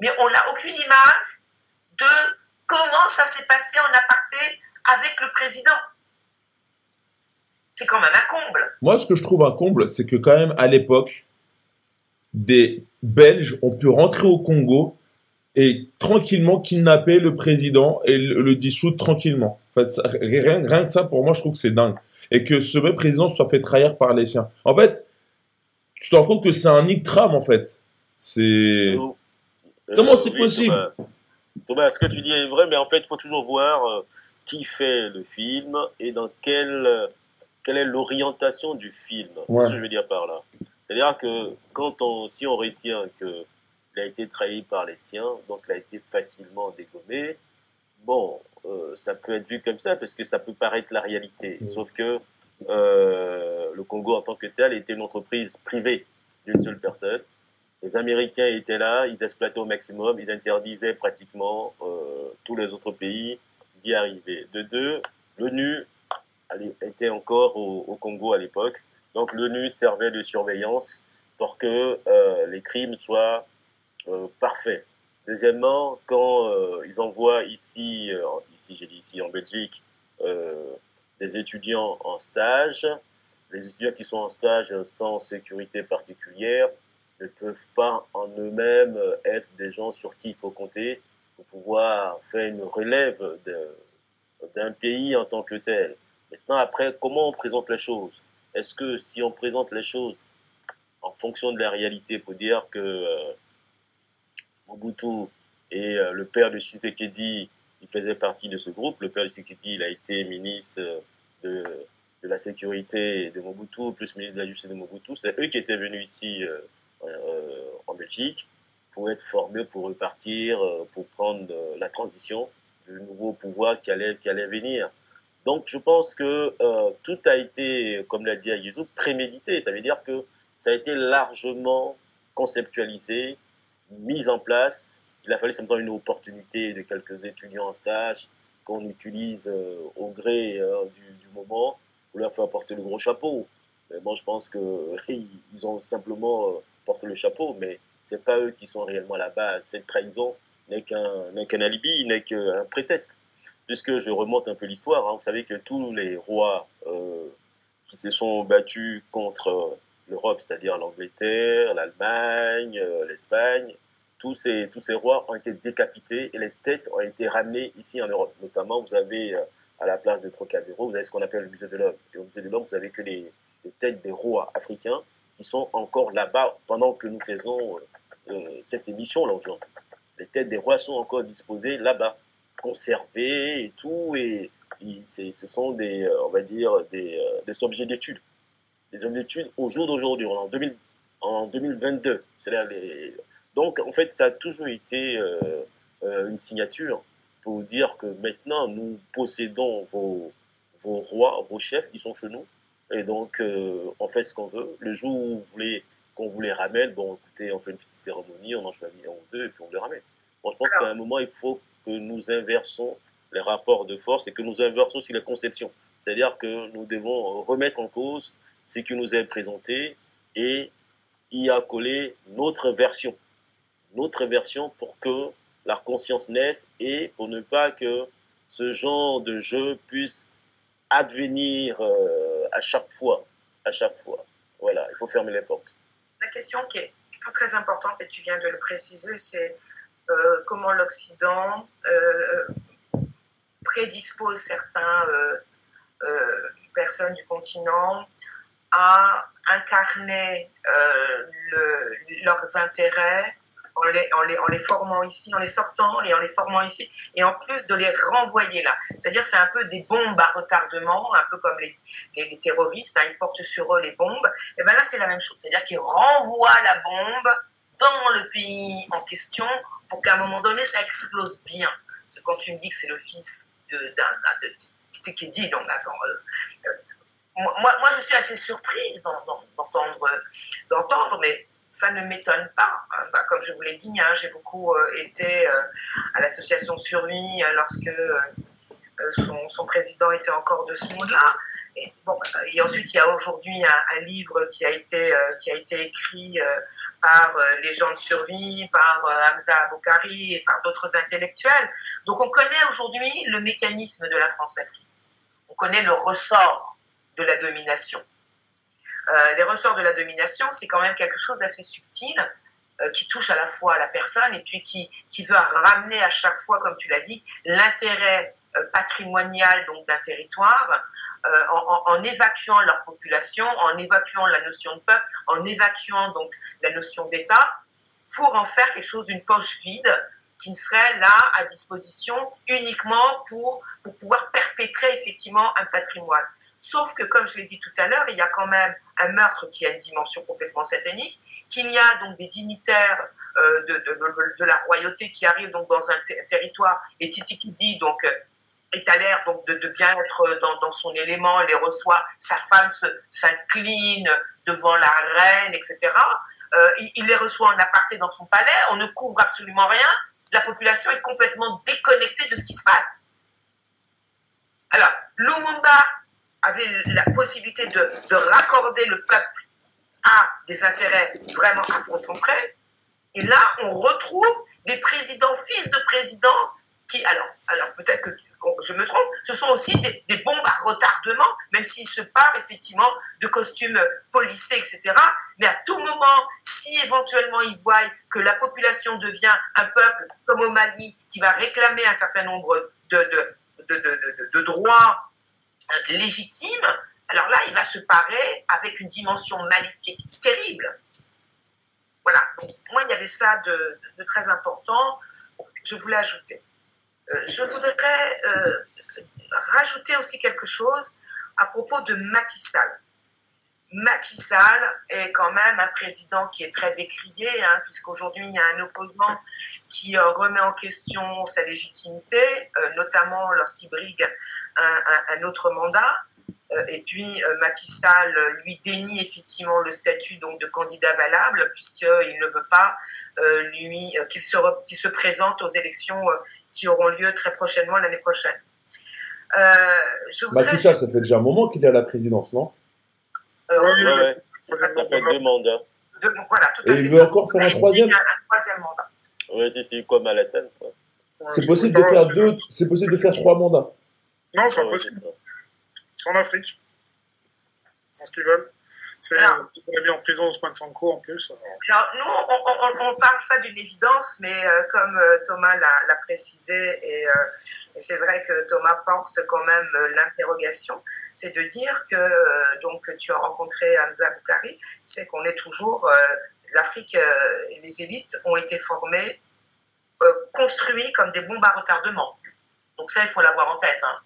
Mais on n'a aucune image de comment ça s'est passé en aparté avec le président. C'est quand même un comble. Moi, ce que je trouve un comble, c'est que quand même, à l'époque, des Belges ont pu rentrer au Congo et tranquillement kidnapper le président et le, dissoudre tranquillement. En fait, rien, rien que ça, pour moi, je trouve que c'est dingue. Et que ce même président soit fait trahir par les siens. En fait, tu te rends compte que c'est un ictram, en fait. C'est... Comment c'est possible Thomas, ce que tu dis est vrai, mais en fait, il faut toujours voir euh, qui fait le film et dans quelle, quelle est l'orientation du film. ce que je veux dire par là. C'est-à-dire que quand on, si on retient qu'il a été trahi par les siens, donc il a été facilement dégommé, bon, euh, ça peut être vu comme ça parce que ça peut paraître la réalité. Mm. Sauf que euh, le Congo en tant que tel était une entreprise privée d'une seule personne. Les Américains étaient là, ils exploitaient au maximum, ils interdisaient pratiquement euh, tous les autres pays d'y arriver. De deux, l'ONU était encore au Congo à l'époque donc l'ONU servait de surveillance pour que euh, les crimes soient euh, parfaits. Deuxièmement, quand euh, ils envoient ici, ici j'ai dit ici en Belgique, des étudiants en stage. Les étudiants qui sont en stage sans sécurité particulière ne peuvent pas en eux-mêmes être des gens sur qui il faut compter pour pouvoir faire une relève d'un pays en tant que tel. Maintenant, après, comment on présente les choses Est-ce que si on présente les choses en fonction de la réalité, pour dire que euh, Mobutu et euh, le père de Tshisekedi, il faisait partie de ce groupe. Le père de Tshisekedi, il a été ministre de, de la sécurité de Mobutu, plus ministre de la justice de Mobutu. C'est eux qui étaient venus ici euh, en Belgique pour être formés, pour repartir, pour prendre la transition du nouveau pouvoir qui allait venir. Donc je pense que euh, tout a été, comme l'a dit Ayuso, prémédité. Ça veut dire que ça a été largement conceptualisé, mis en place. Il a fallu simplement une opportunité de quelques étudiants en stage qu'on utilise euh, au gré euh, du, du, moment pour leur faire porter le gros chapeau. Mais bon, je pense qu'ils ont simplement porté le chapeau, mais c'est pas eux qui sont réellement la base. Cette trahison n'est qu'un alibi, n'est qu'un prétexte puisque je remonte un peu l'histoire, hein, vous savez que tous les rois euh, qui se sont battus contre l'Europe, c'est-à-dire l'Angleterre, l'Allemagne, euh, l'Espagne, tous ces, tous ces rois ont été décapités et les têtes ont été ramenées ici en Europe. Notamment, vous avez euh, à la place de Trocadéro, vous avez ce qu'on appelle le musée de l'homme. Et au musée de l'homme, vous avez que les, les, têtes des rois africains qui sont encore là-bas pendant que nous faisons cette émission là. Les têtes des rois sont encore disposées là-bas conservés et tout. Et, ce sont des, euh, on va dire, des, euh, des objets d'étude. Des objets d'étude au jour d'aujourd'hui, en, 2000, en 2022. Là, les... Donc, en fait, ça a toujours été euh, une signature pour dire que maintenant, nous possédons vos, vos rois, vos chefs, ils sont chez nous. Et donc, on fait ce qu'on veut. Le jour où vous voulez qu'on vous les ramène, bon, écoutez, on fait une petite cérémonie, on en choisit un ou deux, et puis on les ramène. Bon, je pense qu'à un moment, il faut que nous inversons les rapports de force et que nous inversons aussi les conceptions. C'est-à-dire que nous devons remettre en cause ce qui nous est présenté et y accoler notre version. Notre version pour que la conscience naisse et pour ne pas que ce genre de jeu puisse advenir euh, à chaque fois. À chaque fois. Voilà, il faut fermer les portes. La question qui est très importante, et tu viens de le préciser, c'est comment l'Occident euh, prédispose certaines euh, personnes du continent à incarner leurs intérêts en les, formant ici, en les sortant et en les formant ici, et en plus de les renvoyer là. C'est-à-dire c'est un peu des bombes à retardement, un peu comme les, les, terroristes, hein, ils portent sur eux les bombes. Et bien là c'est la même chose, c'est-à-dire qu'ils renvoient la bombe dans le pays en question pour qu'à un moment donné, ça explose bien. C'est quand tu me dis que c'est le fils d'un dit donc attends, euh, euh, moi, moi, je suis assez surprise d'entendre, d'entendre, mais ça ne m'étonne pas. Hein. Bah, comme je vous l'ai dit, hein, j'ai beaucoup euh, été à l'association Survie lorsque euh, son, président était encore de ce monde-là. Et, et ensuite, il y a aujourd'hui un, livre qui a été, euh, qui a été écrit euh, par les gens de survie, par Hamza Aboukari et par d'autres intellectuels. Donc on connaît aujourd'hui le mécanisme de la France-Afrique. On connaît le ressort de la domination. les ressorts de la domination, c'est quand même quelque chose d'assez subtil qui touche à la fois à la personne et puis qui, qui veut ramener à chaque fois, comme tu l'as dit, l'intérêt euh, patrimonial donc d'un territoire, euh, en, en, évacuant leur population, en évacuant la notion de peuple, en évacuant donc la notion d'État, pour en faire quelque chose d'une poche vide qui ne serait là à disposition uniquement pour, pour pouvoir perpétrer effectivement un patrimoine. Sauf que, comme je l'ai dit tout à l'heure, il y a quand même un meurtre qui a une dimension complètement satanique, qu'il y a donc des dignitaires euh, de, de, de, la royauté qui arrivent donc dans un territoire, et Titi qui dit donc est à l'air donc de, bien être dans, dans, son élément, elle les reçoit, sa femme s'incline devant la reine, etc. Euh, il, les reçoit en aparté dans son palais, on ne couvre absolument rien, la population est complètement déconnectée de ce qui se passe. Alors, Lumumba avait la possibilité de, de raccorder le peuple à des intérêts vraiment afrocentrés, et là, on retrouve des présidents, fils de présidents, qui, alors, alors peut-être que je me trompe, ce sont aussi des, bombes à retardement, même s'ils se partent effectivement de costumes policiers, etc. Mais à tout moment, si éventuellement ils voient que la population devient un peuple comme au Mali qui va réclamer un certain nombre de droits euh, légitimes, alors là, il va se parer avec une dimension maléfique terrible. Voilà, donc moi, il y avait ça de, très important. Je voulais ajouter. Euh, je voudrais euh, rajouter aussi quelque chose à propos de Macky Sall. Macky Sall est quand même un président qui est très décrié, hein, puisqu'aujourd'hui il y a un opposant qui euh, remet en question sa légitimité, notamment lorsqu'il brigue un, autre mandat. Euh, et puis euh, Macky Sall lui dénie effectivement le statut donc de candidat valable puisqu'il ne veut pas euh, lui qu'il se, se présente aux élections qui auront lieu très prochainement l'année prochaine. Macky Sall, ça fait déjà un moment qu'il est à la présidence, non? Oui, oui, Ça fait deux mandats. voilà, tout à et il veut encore faire un troisième? Un troisième mandat. Oui, c'est si, comme à la scène. C'est possible de faire deux, c'est possible de faire trois mandats. Non, c'est impossible en Afrique. Ils font ce qu'ils veulent. C'est, on a mis en prison Ousmane Sanko en plus. Alors, nous, on, on, parle ça d'une évidence, mais euh, comme euh, Thomas l'a, précisé, euh, et, c'est vrai que Thomas porte quand même l'interrogation, c'est de dire que donc tu as rencontré Hamza Boukari, c'est qu'on est toujours l'Afrique, les élites ont été formées, construites comme des bombes à retardement. Donc ça, il faut l'avoir en tête. Hein.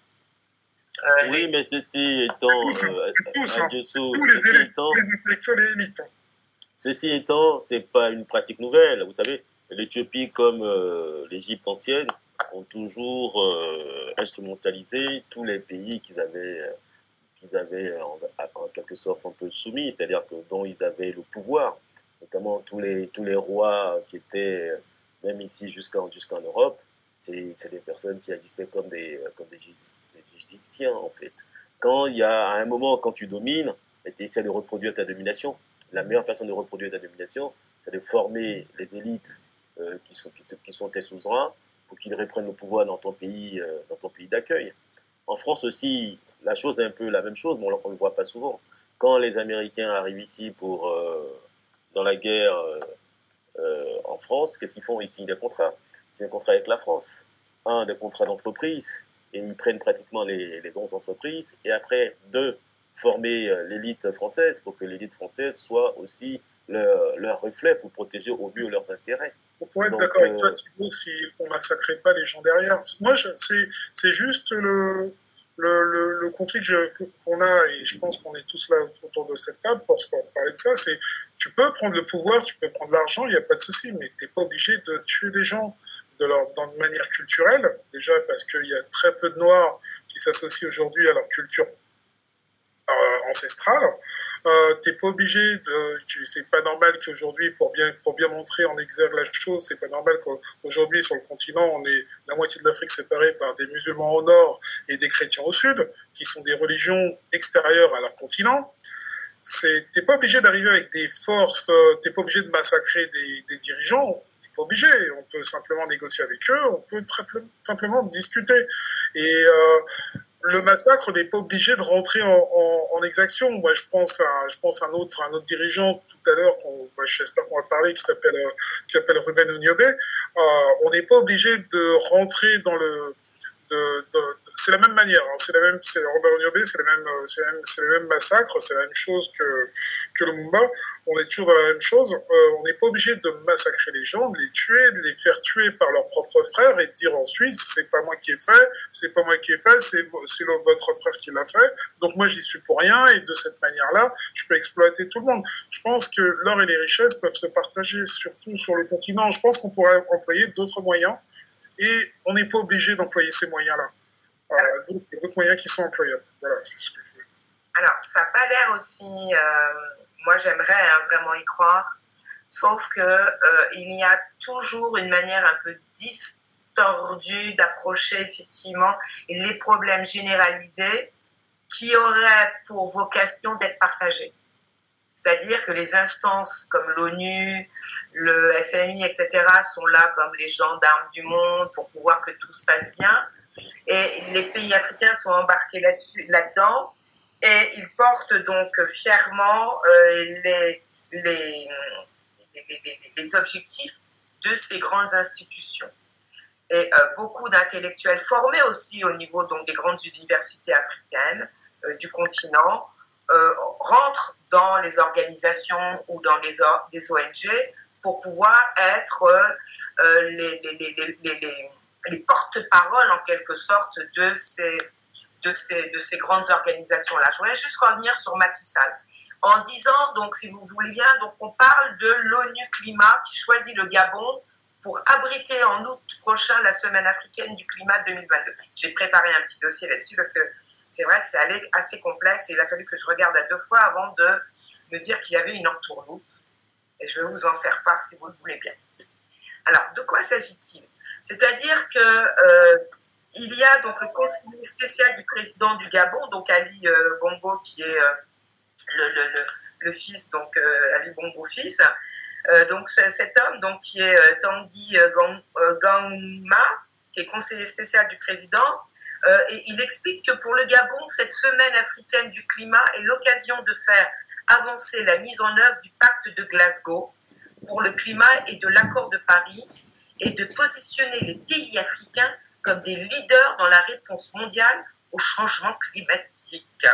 Euh, oui, mais ceci étant, euh, tous, hein. tous les, étant, les intellectuels et élites. Ceci étant, c'est pas une pratique nouvelle. Vous savez, l'Éthiopie comme euh, l'Égypte ancienne ont toujours euh, instrumentalisé tous les pays qu'ils avaient, qu'ils avaient en, en, quelque sorte un peu soumis, c'est-à-dire que dont ils avaient le pouvoir, notamment tous les tous les rois qui étaient même ici jusqu'en jusqu'en Europe, c'est des personnes qui agissaient comme des comme des Égyptiens, en fait. Quand il y a, à un moment, quand tu domines, tu essaies de reproduire ta domination. La meilleure façon de reproduire ta domination, c'est de former les élites euh, qui, sont, tes souverains pour qu'ils reprennent le pouvoir dans ton pays, euh, pays d'accueil. En France aussi, la chose est un peu la même chose, mais on ne le voit pas souvent. Quand les Américains arrivent ici pour, euh, dans la guerre en France, qu'est-ce qu'ils font? Ils signent des contrats. Signent des contrats avec la France. Un, des contrats d'entreprise et ils prennent pratiquement les, les entreprises. Et après, deux, former euh, l'élite française pour que l'élite française soit aussi leur, leur, reflet pour protéger au mieux leurs intérêts. On pourrait être d'accord avec toi, euh, Thibault, si on ne massacrait pas les gens derrière. Moi, c'est juste le, le, le, le conflit qu'on a, et je pense qu'on est tous là autour de cette table pour, pour parler de ça, c'est tu peux prendre le pouvoir, tu peux prendre l'argent, il n'y a pas de souci, mais tu n'es pas obligé de tuer des gens de leur, dans de manière culturelle, déjà parce qu'il y a très peu de Noirs qui s'associent aujourd'hui à leur culture euh, ancestrale. Euh, T'es pas obligé de, c'est pas normal qu'aujourd'hui, pour bien pour bien montrer en exergue la chose, c'est pas normal qu'aujourd'hui sur le continent, on est la moitié de l'Afrique séparée par des musulmans au nord et des chrétiens au sud, qui sont des religions extérieures à leur continent t'es pas obligé d'arriver avec des forces, euh, t'es pas obligé de massacrer des dirigeants obligé. On peut simplement négocier avec eux, on peut simplement discuter. Et euh, le massacre n'est pas obligé de rentrer en, exaction. Moi, je pense à, je pense à un autre, un autre dirigeant tout à l'heure, bah, j'espère qu'on va parler, qui s'appelle, euh, qui s'appelle Ruben Onyobé. Euh, on n'est pas obligé de rentrer dans le, de, de, c'est la même manière, hein. c'est la même, c'est Robert Niobé, c'est la même, euh, c'est la même, c'est le même massacre, c'est la même chose que que le Mumba. On est toujours dans la même chose. Euh, on n'est pas obligé de massacrer les gens, de les tuer, de les faire tuer par leurs propres frères et de dire ensuite c'est pas moi qui ai fait, c'est pas moi qui ai fait, c'est c'est votre frère qui l'a fait. Donc moi j'y suis pour rien et de cette manière-là, je peux exploiter tout le monde. Je pense que l'or et les richesses peuvent se partager surtout sur le continent. Je pense qu'on pourrait employer d'autres moyens et on n'est pas obligé d'employer ces moyens-là. Euh, d'autres moyens qui sont employables. Voilà, c'est ce que je veux Alors, ça n'a pas l'air aussi. Euh, moi, j'aimerais hein, vraiment y croire. Sauf que euh, il y a toujours une manière un peu distordue d'approcher effectivement les problèmes généralisés qui auraient pour vocation d'être partagés. C'est-à-dire que les instances comme l'ONU, le FMI, etc., sont là comme les gendarmes du monde pour pouvoir que tout se passe bien. Et les pays africains sont embarqués là-dedans. Et ils portent donc fièrement euh, les, les, les, objectifs de ces grandes institutions. Et euh, beaucoup d'intellectuels formés aussi au niveau donc, des grandes universités africaines euh, du continent euh, rentrent dans les organisations ou dans les, ONG pour pouvoir être les, les, porte-paroles en quelque sorte de ces, de ces, de ces grandes organisations-là. Je voulais juste revenir sur Macky Sall en disant, donc, si vous voulez bien, donc, on parle de l'ONU Climat qui choisit le Gabon pour abriter en août prochain la Semaine africaine du climat 2022. J'ai préparé un petit dossier là-dessus parce que c'est vrai que c'est assez complexe et il a fallu que je regarde à deux fois avant de me dire qu'il y avait une entourloupe. Et je vais vous en faire part si vous le voulez bien. Alors, de quoi s'agit-il? C'est-à-dire que euh, il y a donc le conseiller spécial du président du Gabon, donc Ali euh, Bongo, qui est euh, le, fils, donc Ali Bongo fils. Donc cet homme, donc qui est Tanguy Gangma, qui est conseiller spécial du président, et il explique que pour le Gabon, cette semaine africaine du climat est l'occasion de faire avancer la mise en œuvre du pacte de Glasgow pour le climat et de l'accord de Paris et de positionner les pays africains comme des leaders dans la réponse mondiale au changement climatique.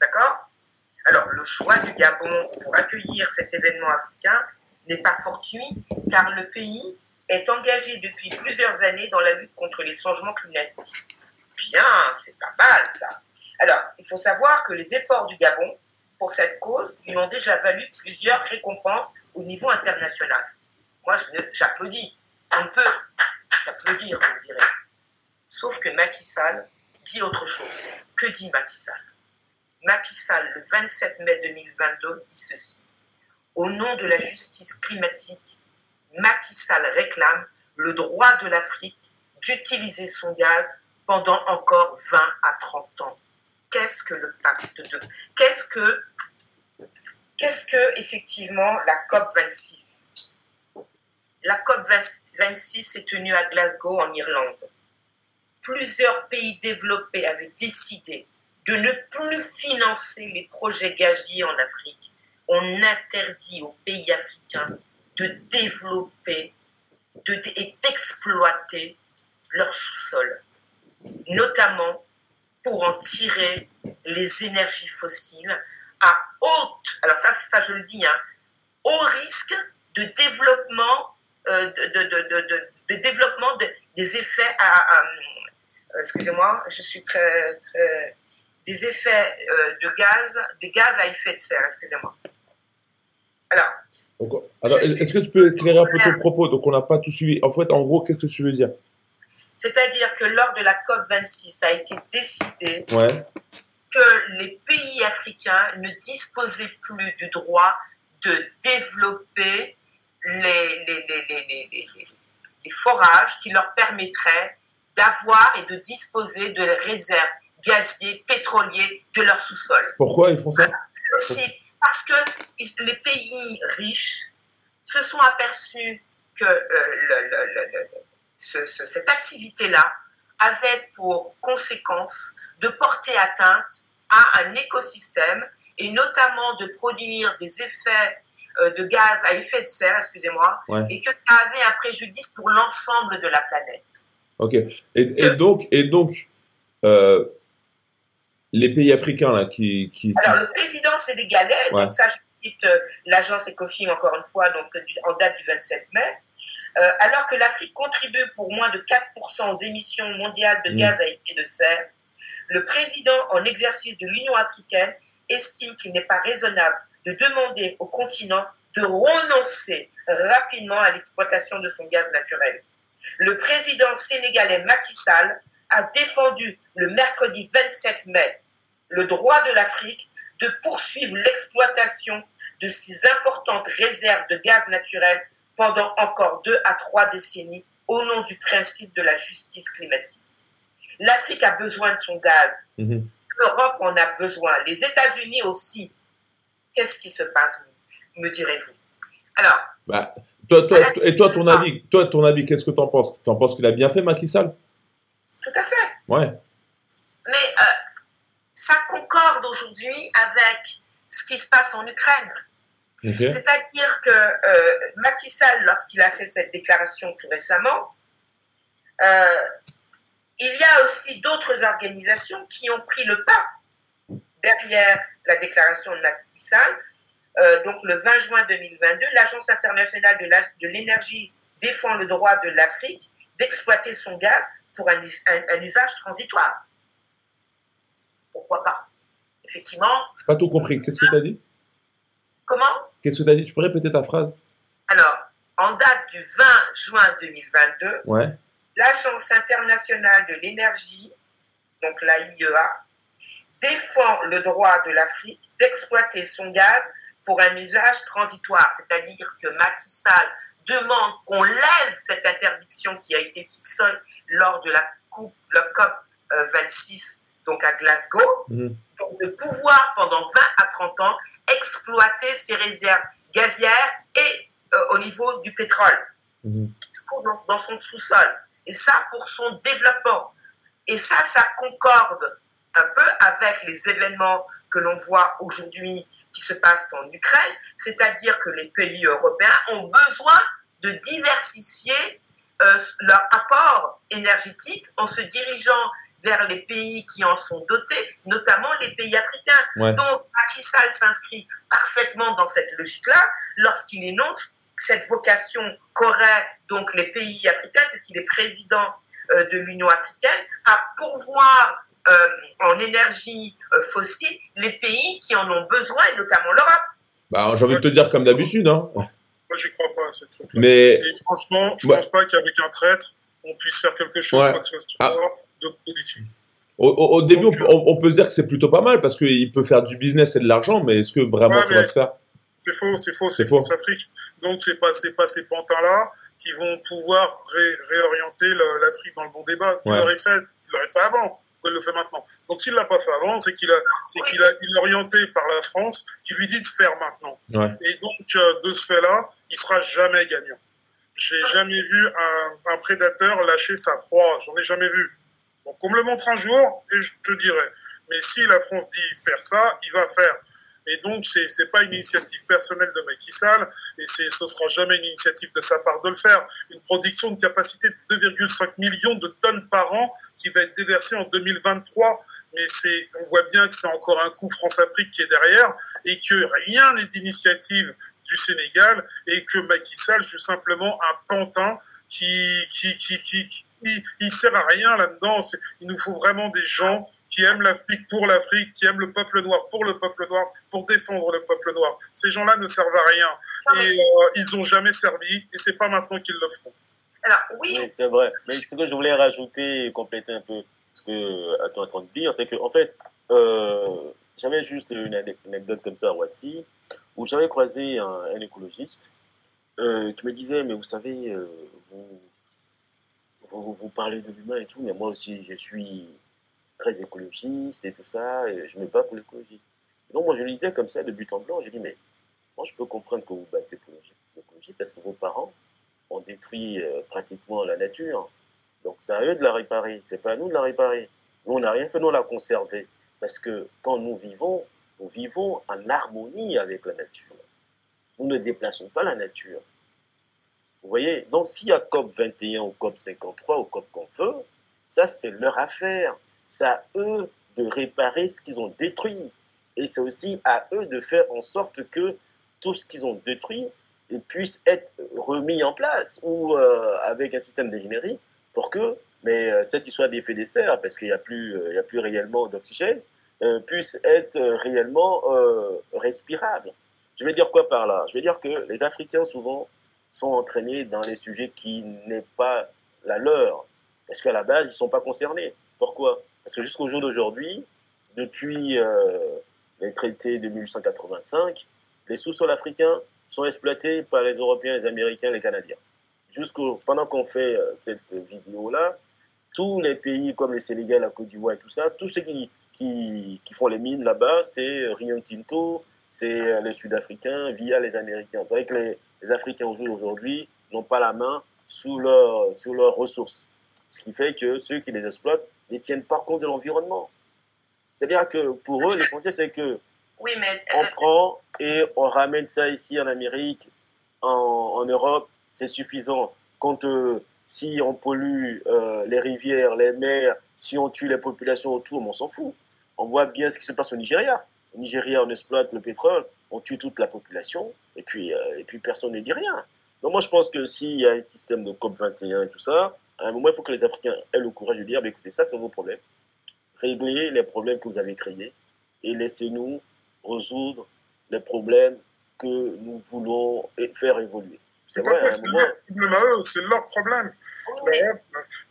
D'accord? Alors, le choix du Gabon pour accueillir cet événement africain n'est pas fortuit, car le pays est engagé depuis plusieurs années dans la lutte contre les changements climatiques. Bien, c'est pas mal ça. Alors, il faut savoir que les efforts du Gabon pour cette cause lui ont déjà valu plusieurs récompenses au niveau international. Moi, j'applaudis. On peut applaudir, on dirait. Sauf que Macky Sall dit autre chose. Que dit Macky Sall? Macky Sall, le 27 mai 2022, dit ceci. Au nom de la justice climatique, Macky Sall réclame le droit de l'Afrique d'utiliser son gaz pendant encore 20 à 30 ans. Qu'est-ce que le pacte de... Qu'est-ce que... Qu'est-ce que, effectivement, la COP 26 La COP 26 s'est tenue à Glasgow, en Irlande. Plusieurs pays développés avaient décidé de ne plus financer les projets gaziers en Afrique. On interdit aux pays africains de développer de, et d'exploiter leur sous-sol, notamment pour en tirer les énergies fossiles à haute, alors ça, ça je le dis, hein, au risque de développement, euh, de, de, de, développement des effets à, à excusez-moi, je suis très, très, des effets euh, de gaz, des gaz à effet de serre, excusez-moi. Alors, alors est-ce que tu peux éclairer un peu ton propos? Donc, on n'a pas tout suivi. En fait, en gros, qu'est-ce que tu veux dire? C'est-à-dire que lors de la COP26, ça a été décidé ouais. que les pays africains ne disposaient plus du droit de développer les, les, les, les forages qui leur permettraient d'avoir et de disposer de réserves gaziers, pétroliers de leur sous-sol. Pourquoi ils font ça? Aussi parce que les pays riches se sont aperçus que euh, cette activité-là avait pour conséquence de porter atteinte à un écosystème et notamment de produire des effets euh, de gaz à effet de serre, excusez-moi, et que ça avait un préjudice pour l'ensemble de la planète. Ok. Et, donc, et donc euh, les pays africains là qui, qui alors le président sénégalais donc ça je cite euh, l'agence Ecofin encore une fois donc en date du 27 mai alors que l'Afrique contribue pour moins de 4% aux émissions mondiales de mm. gaz à effet de serre le président en exercice de l'Union africaine estime qu'il n'est pas raisonnable de demander au continent de renoncer rapidement à l'exploitation de son gaz naturel. Le président sénégalais Macky Sall a défendu le mercredi 27 mai le droit de l'Afrique de poursuivre l'exploitation de ces importantes réserves de gaz naturel pendant encore deux à trois décennies au nom du principe de la justice climatique. L'Afrique a besoin de son gaz. Mhm. L'Europe en a besoin. Les États-Unis aussi. qu'est-ce qui se passe, me direz-vous? Alors. Bah, toi, toi, et toi, ton avis, toi, ton avis, qu'est-ce que tu en penses? Tu en penses qu'il a bien fait, Macky Sall? Tout à fait. Ouais. Mais euh, ça concorde aujourd'hui avec ce qui se passe en Ukraine. C'est-à-dire que euh, Macky Sall, lorsqu'il a fait cette déclaration tout récemment, euh, il y a aussi d'autres organisations qui ont pris le pas derrière la déclaration de Macky Sall. Euh, donc le 20 juin 2022, l'Agence internationale de l'énergie défend le droit de l'Afrique d'exploiter son gaz pour un, un, usage transitoire. Pourquoi pas? Effectivement. Pas tout compris. Qu'est-ce que tu as dit? Comment Qu'est-ce que tu as dit? Tu peux répéter ta phrase Alors, en date du 20 juin 2022, ouais. l'Agence internationale de l'énergie, donc l'AIEA, défend le droit de l'Afrique d'exploiter son gaz pour un usage transitoire, c'est-à-dire que Macky Sall demande qu'on lève cette interdiction qui a été fixée lors de la, coupe, le COP 26 euh, donc à Glasgow, mmh. De pouvoir pendant 20 à 30 ans exploiter ses réserves gazières et euh, au niveau du pétrole mmh. dans son sous-sol. Et ça pour son développement. Et ça, ça concorde un peu avec les événements que l'on voit aujourd'hui qui se passent en Ukraine, c'est-à-dire que les pays européens ont besoin de diversifier euh, leur apport énergétique en se dirigeant vers les pays qui en sont dotés, notamment les pays africains. Donc, Macky Sall s'inscrit parfaitement dans cette logique-là lorsqu'il énonce cette vocation qu'auraient donc les pays africains, puisqu'il est président euh, de l'Union africaine, à pourvoir euh, en énergie euh, fossile les pays qui en ont besoin, et notamment l'Europe. Bah, j'ai envie de te dire comme d'habitude. Hein. Moi, je crois pas à ces trucs Mais... Et franchement, je ne pense pas qu'avec un traître, on puisse faire quelque chose ouais. ah. Positif. Au, au, début, on, on, peut se dire que c'est plutôt pas mal parce qu'il peut faire du business et de l'argent, mais est-ce que vraiment ça va se faire? C'est faux, c'est faux, c'est France Afrique. Donc, c'est pas, pas ces pantins-là qui vont pouvoir ré, réorienter l'Afrique dans le bon débat. Il l'aurait fait, il l'aurait fait avant il le fait maintenant? Donc s'il l'a pas fait avant, c'est qu'il a, c'est qu'il a, il est orienté par la France qui lui dit de faire maintenant. Et donc euh, de ce fait-là, il sera jamais gagnant. J'ai jamais vu un, un, prédateur lâcher sa proie. J'en ai jamais vu. Donc on me le montre un jour et je te dirai. Mais si la France dit faire ça, il va faire. Et donc, c'est n'est pas une initiative personnelle de Macky Sall, et ce sera jamais une initiative de sa part de le faire. Une production de capacité de 2,5 millions de tonnes par an qui va être déversée en 2023. Mais c'est, on voit bien que c'est encore un coup France-Afrique qui est derrière, et que rien n'est d'initiative du Sénégal, et que Macky Sall joue simplement un pantin qui, qui, qui, qui, il, sert à rien là-dedans. Il nous faut vraiment des gens qui aiment l'Afrique pour l'Afrique, qui aiment le peuple noir pour le peuple noir, pour défendre le peuple noir. Ces gens-là ne servent à rien. Et euh, ils n'ont jamais servi, et c'est pas maintenant qu'ils le feront. Alors, oui. c'est vrai. Mais ce que je voulais rajouter et compléter un peu ce que tu es en train de dire, c'est que, en fait, euh, j'avais juste une anecdote comme ça, voici, où j'avais croisé un, écologiste euh, qui me disait, mais vous savez, vous, vous, parlez de l'humain et tout, mais moi aussi, je suis très écologiste et tout ça, et je me bats pour l'écologie. Donc moi je lisais comme ça de but en blanc, j'ai dit mais moi je peux comprendre que vous battez pour l'écologie parce que vos parents ont détruit euh, pratiquement la nature. Donc c'est à eux de la réparer, c'est pas à nous de la réparer. Nous on n'a rien fait, nous on l'a conservé. Parce que quand nous vivons, nous vivons en harmonie avec la nature. Nous ne déplaçons pas la nature. Vous voyez Donc s'il y a COP 21 ou COP 53 ou COP qu'on veut, ça c'est leur affaire c'est à eux de réparer ce qu'ils ont détruit. Et c'est aussi à eux de faire en sorte que tout ce qu'ils ont détruit puisse être remis en place ou euh, avec un système d'ingénierie pour que mais, euh, cette histoire d'effet de serre, parce qu'il n'y a, plus, euh, y a plus réellement d'oxygène, puisse être réellement respirable. Je vais dire quoi par là? Je vais dire que les Africains souvent sont entraînés dans les sujets qui n'est pas la leur, parce qu'à la base, ils ne sont pas concernés. Pourquoi? Parce que jusqu'au jour d'aujourd'hui, depuis euh, les traités de 1885, les sous-sols africains sont exploités par les Européens, les Américains, les Canadiens. Jusqu'au, pendant qu'on fait euh, cette vidéo-là, tous les pays comme le Sénégal, la Côte d'Ivoire et tout ça, tous ceux qui, qui, qui font les mines là-bas, c'est Rio Tinto, c'est les Sud-Africains via les Américains. Vous savez que les, les Africains aujourd'hui n'ont pas la main sous, leur, sur leurs ressources. Ce qui fait que ceux qui les exploitent ne tiennent pas compte de l'environnement. C'est-à-dire que pour eux, l'essentiel, c'est que Oui, mais on euh, prend et on ramène ça ici en Amérique, en, en Europe, c'est suffisant. Quand euh, si on pollue euh, les rivières, les mers, si on tue les populations autour, on s'en fout. On voit bien ce qui se passe au Nigeria. Au Nigeria, on exploite le pétrole, on tue toute la population, et puis, euh, et puis personne ne dit rien. Donc moi, je pense que s'il y a un système de COP21 et tout ça, à un moment, il faut que les Africains aient le courage de dire, bah, écoutez, ça, c'est vos problèmes. Réglez les problèmes que vous avez créés et laissez-nous résoudre les problèmes que nous voulons faire évoluer. C'est pas vrai, c'est moment, leur problème à eux, c'est leur problème. oui, L'Europe,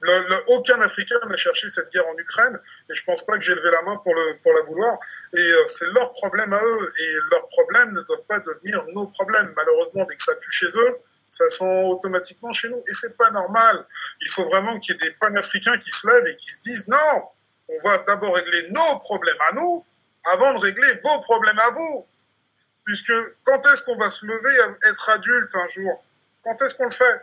le- le- aucun Africain n'a cherché cette guerre en Ukraine, et je pense pas que j'ai levé la main pour, le, pour la vouloir. Et euh, c'est leur problème à eux, et leurs problèmes ne doivent pas devenir nos problèmes. Malheureusement, dès que ça pue chez eux, ça sent automatiquement chez nous, et c'est pas normal. Il faut vraiment qu'il y ait des panafricains qui se lèvent et qui se disent non, on va d'abord régler nos problèmes à nous, avant de régler vos problèmes à vous. Puisque quand est-ce qu'on va se lever à être adulte un jour? Quand est-ce qu'on le fait?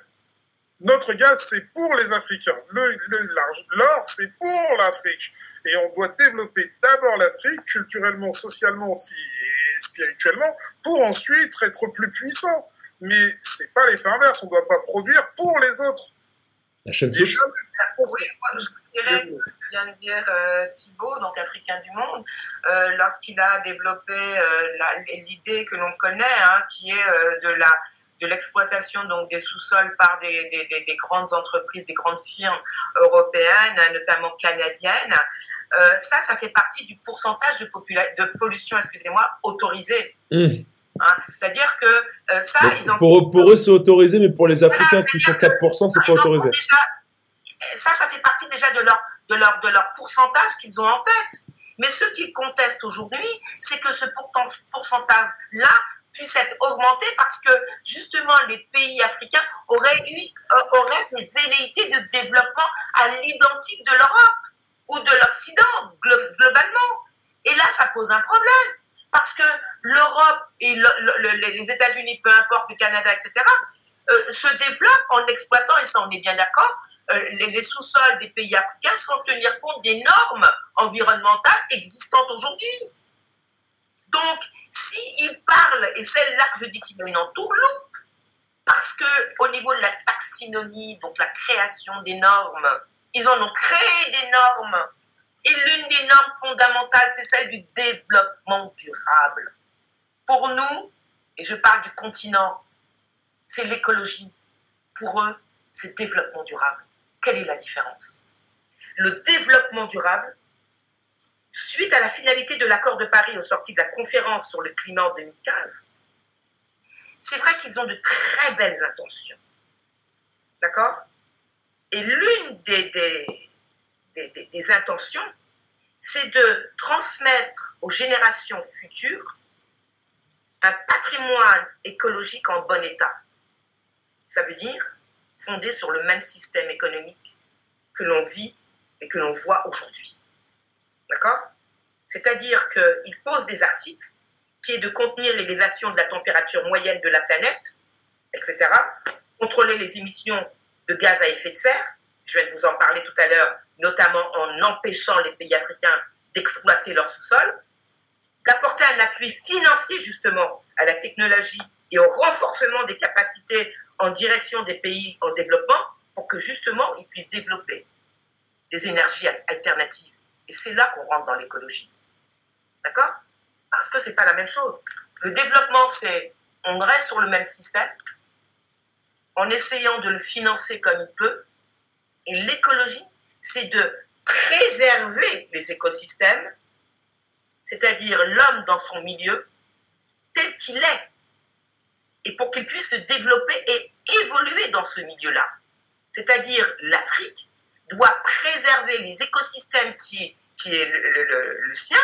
Notre gaz, c'est pour les Africains. Le, le- l'arg- l'or, c'est pour l'Afrique. Et on doit développer d'abord l'Afrique, culturellement, socialement et spirituellement, pour ensuite être plus puissant. Mais c'est pas l'effet inverse. On doit pas produire pour les autres. La jamais. oui, moi, je dirais ce que vient de dire euh, Thibault, donc africain du monde, euh, lorsqu'il a développé euh, l'idée que l'on connaît, hein, qui est euh, de la de l'exploitation donc des sous-sols par des, des, des, des grandes entreprises, des grandes firmes européennes, notamment canadiennes. Euh, ça, ça fait partie du pourcentage de, pollution, excusez-moi, autorisé. Hum. Hein. C'est-à-dire que euh, ça, Donc, ils en pour, pour eux, c'est autorisé, mais pour les Africains Voilà, qui sont 4%, c'est pas autorisé. déjà, ça, ça fait partie déjà de leur, de leur, de leur pourcentage qu'ils ont en tête. Mais ce qu'ils contestent aujourd'hui, c'est que ce pourcentage-là puisse être augmenté parce que justement les pays africains auraient eu euh, auraient des velléités de développement à l'identique de l'Europe ou de l'Occident glo- globalement. Et là, ça pose un problème parce que l'Europe et le- le- le- les États-Unis, peu importe le Canada, etc., euh, se développent en exploitant, et ça on est bien d'accord, euh, les, les sous-sols des pays africains sans tenir compte des normes environnementales existantes aujourd'hui. Donc, s'ils parlent, et c'est là que je dis qu'il y a une parce que au niveau de la taxinomie, donc la création des normes, ils en ont créé des normes. Et l'une des normes fondamentales, c'est celle du développement durable. Pour nous, et je parle du continent, c'est l'écologie. Pour eux, c'est développement durable. Quelle est la différence? Le développement durable, suite à la finalité de l'accord de Paris au sorti de la conférence sur le climat en 2015, c'est vrai qu'ils ont de très belles intentions. D'accord? Et l'une des, des, des, des- des intentions, c'est de transmettre aux générations futures un patrimoine écologique en bon état. Ça veut dire fondé sur le même système économique que l'on vit et que l'on voit aujourd'hui. D'accord? C'est-à-dire qu'il pose des articles qui est de contenir l'élévation de la température moyenne de la planète, etc., contrôler les émissions de gaz à effet de serre, je viens de vous en parler tout à l'heure, notamment en empêchant les pays africains d'exploiter leur sous-sol, d'apporter un appui financier justement à la technologie et au renforcement des capacités en direction des pays en développement pour que justement ils puissent développer des énergies al- alternatives. Et c'est là qu'on rentre dans l'écologie. D'accord? Parce que c'est pas la même chose. Le développement, c'est on reste sur le même système en essayant de le financer comme il peut. Et l'écologie, c'est de préserver les écosystèmes, c'est-à-dire l'homme dans son milieu, tel qu'il est, et pour qu'il puisse se développer et évoluer dans ce milieu-là. C'est-à-dire l'Afrique doit préserver les écosystèmes qui, qui est le, le- sien,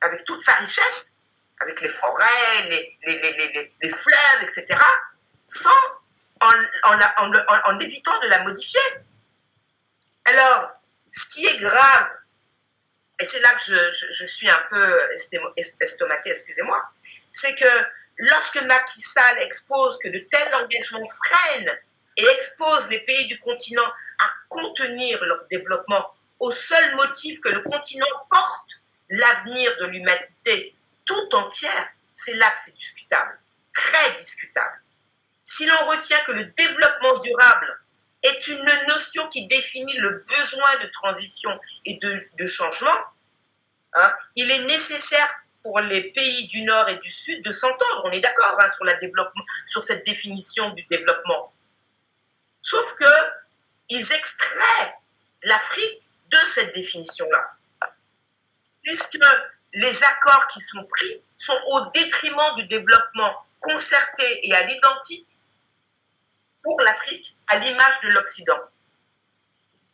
avec toute sa richesse, avec les forêts, les, les, les, les, fleuves, etc., sans, en, en, en en- évitant de la modifier. Alors, ce qui est grave, et c'est là que je, je, suis un peu estémo- est- estomaqué, excusez-moi, c'est que lorsque Macky Sall expose que de tels engagements freinent et exposent les pays du continent à contenir leur développement au seul motif que le continent porte l'avenir de l'humanité tout entière, c'est là que c'est discutable, très discutable. Si l'on retient que le développement durable est une notion qui définit le besoin de transition et de, changement, hein, il est nécessaire pour les pays du Nord et du Sud de s'entendre. On est d'accord hein, sur, sur cette définition du développement. Sauf que ils extraient l'Afrique de cette définition-là. Puisque les accords qui sont pris sont au détriment du développement concerté et à l'identique pour l'Afrique, à l'image de l'Occident.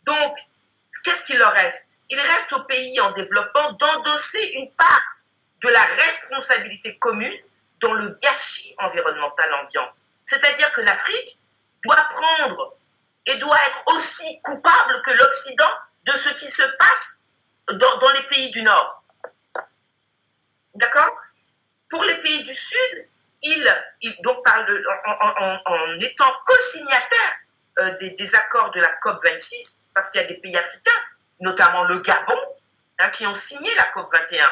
Donc, qu'est-ce qu'il leur reste? Il reste aux pays en développement d'endosser une part de la responsabilité commune dans le gâchis environnemental ambiant. C'est-à-dire que l'Afrique doit prendre et doit être aussi coupable que l'Occident de ce qui se passe dans, les pays du Nord. D'accord? Pour les pays du Sud, il, donc en, étant co-signataire euh, des, accords de la COP 26, parce qu'il y a des pays africains, notamment le Gabon, hein, qui ont signé la COP 21,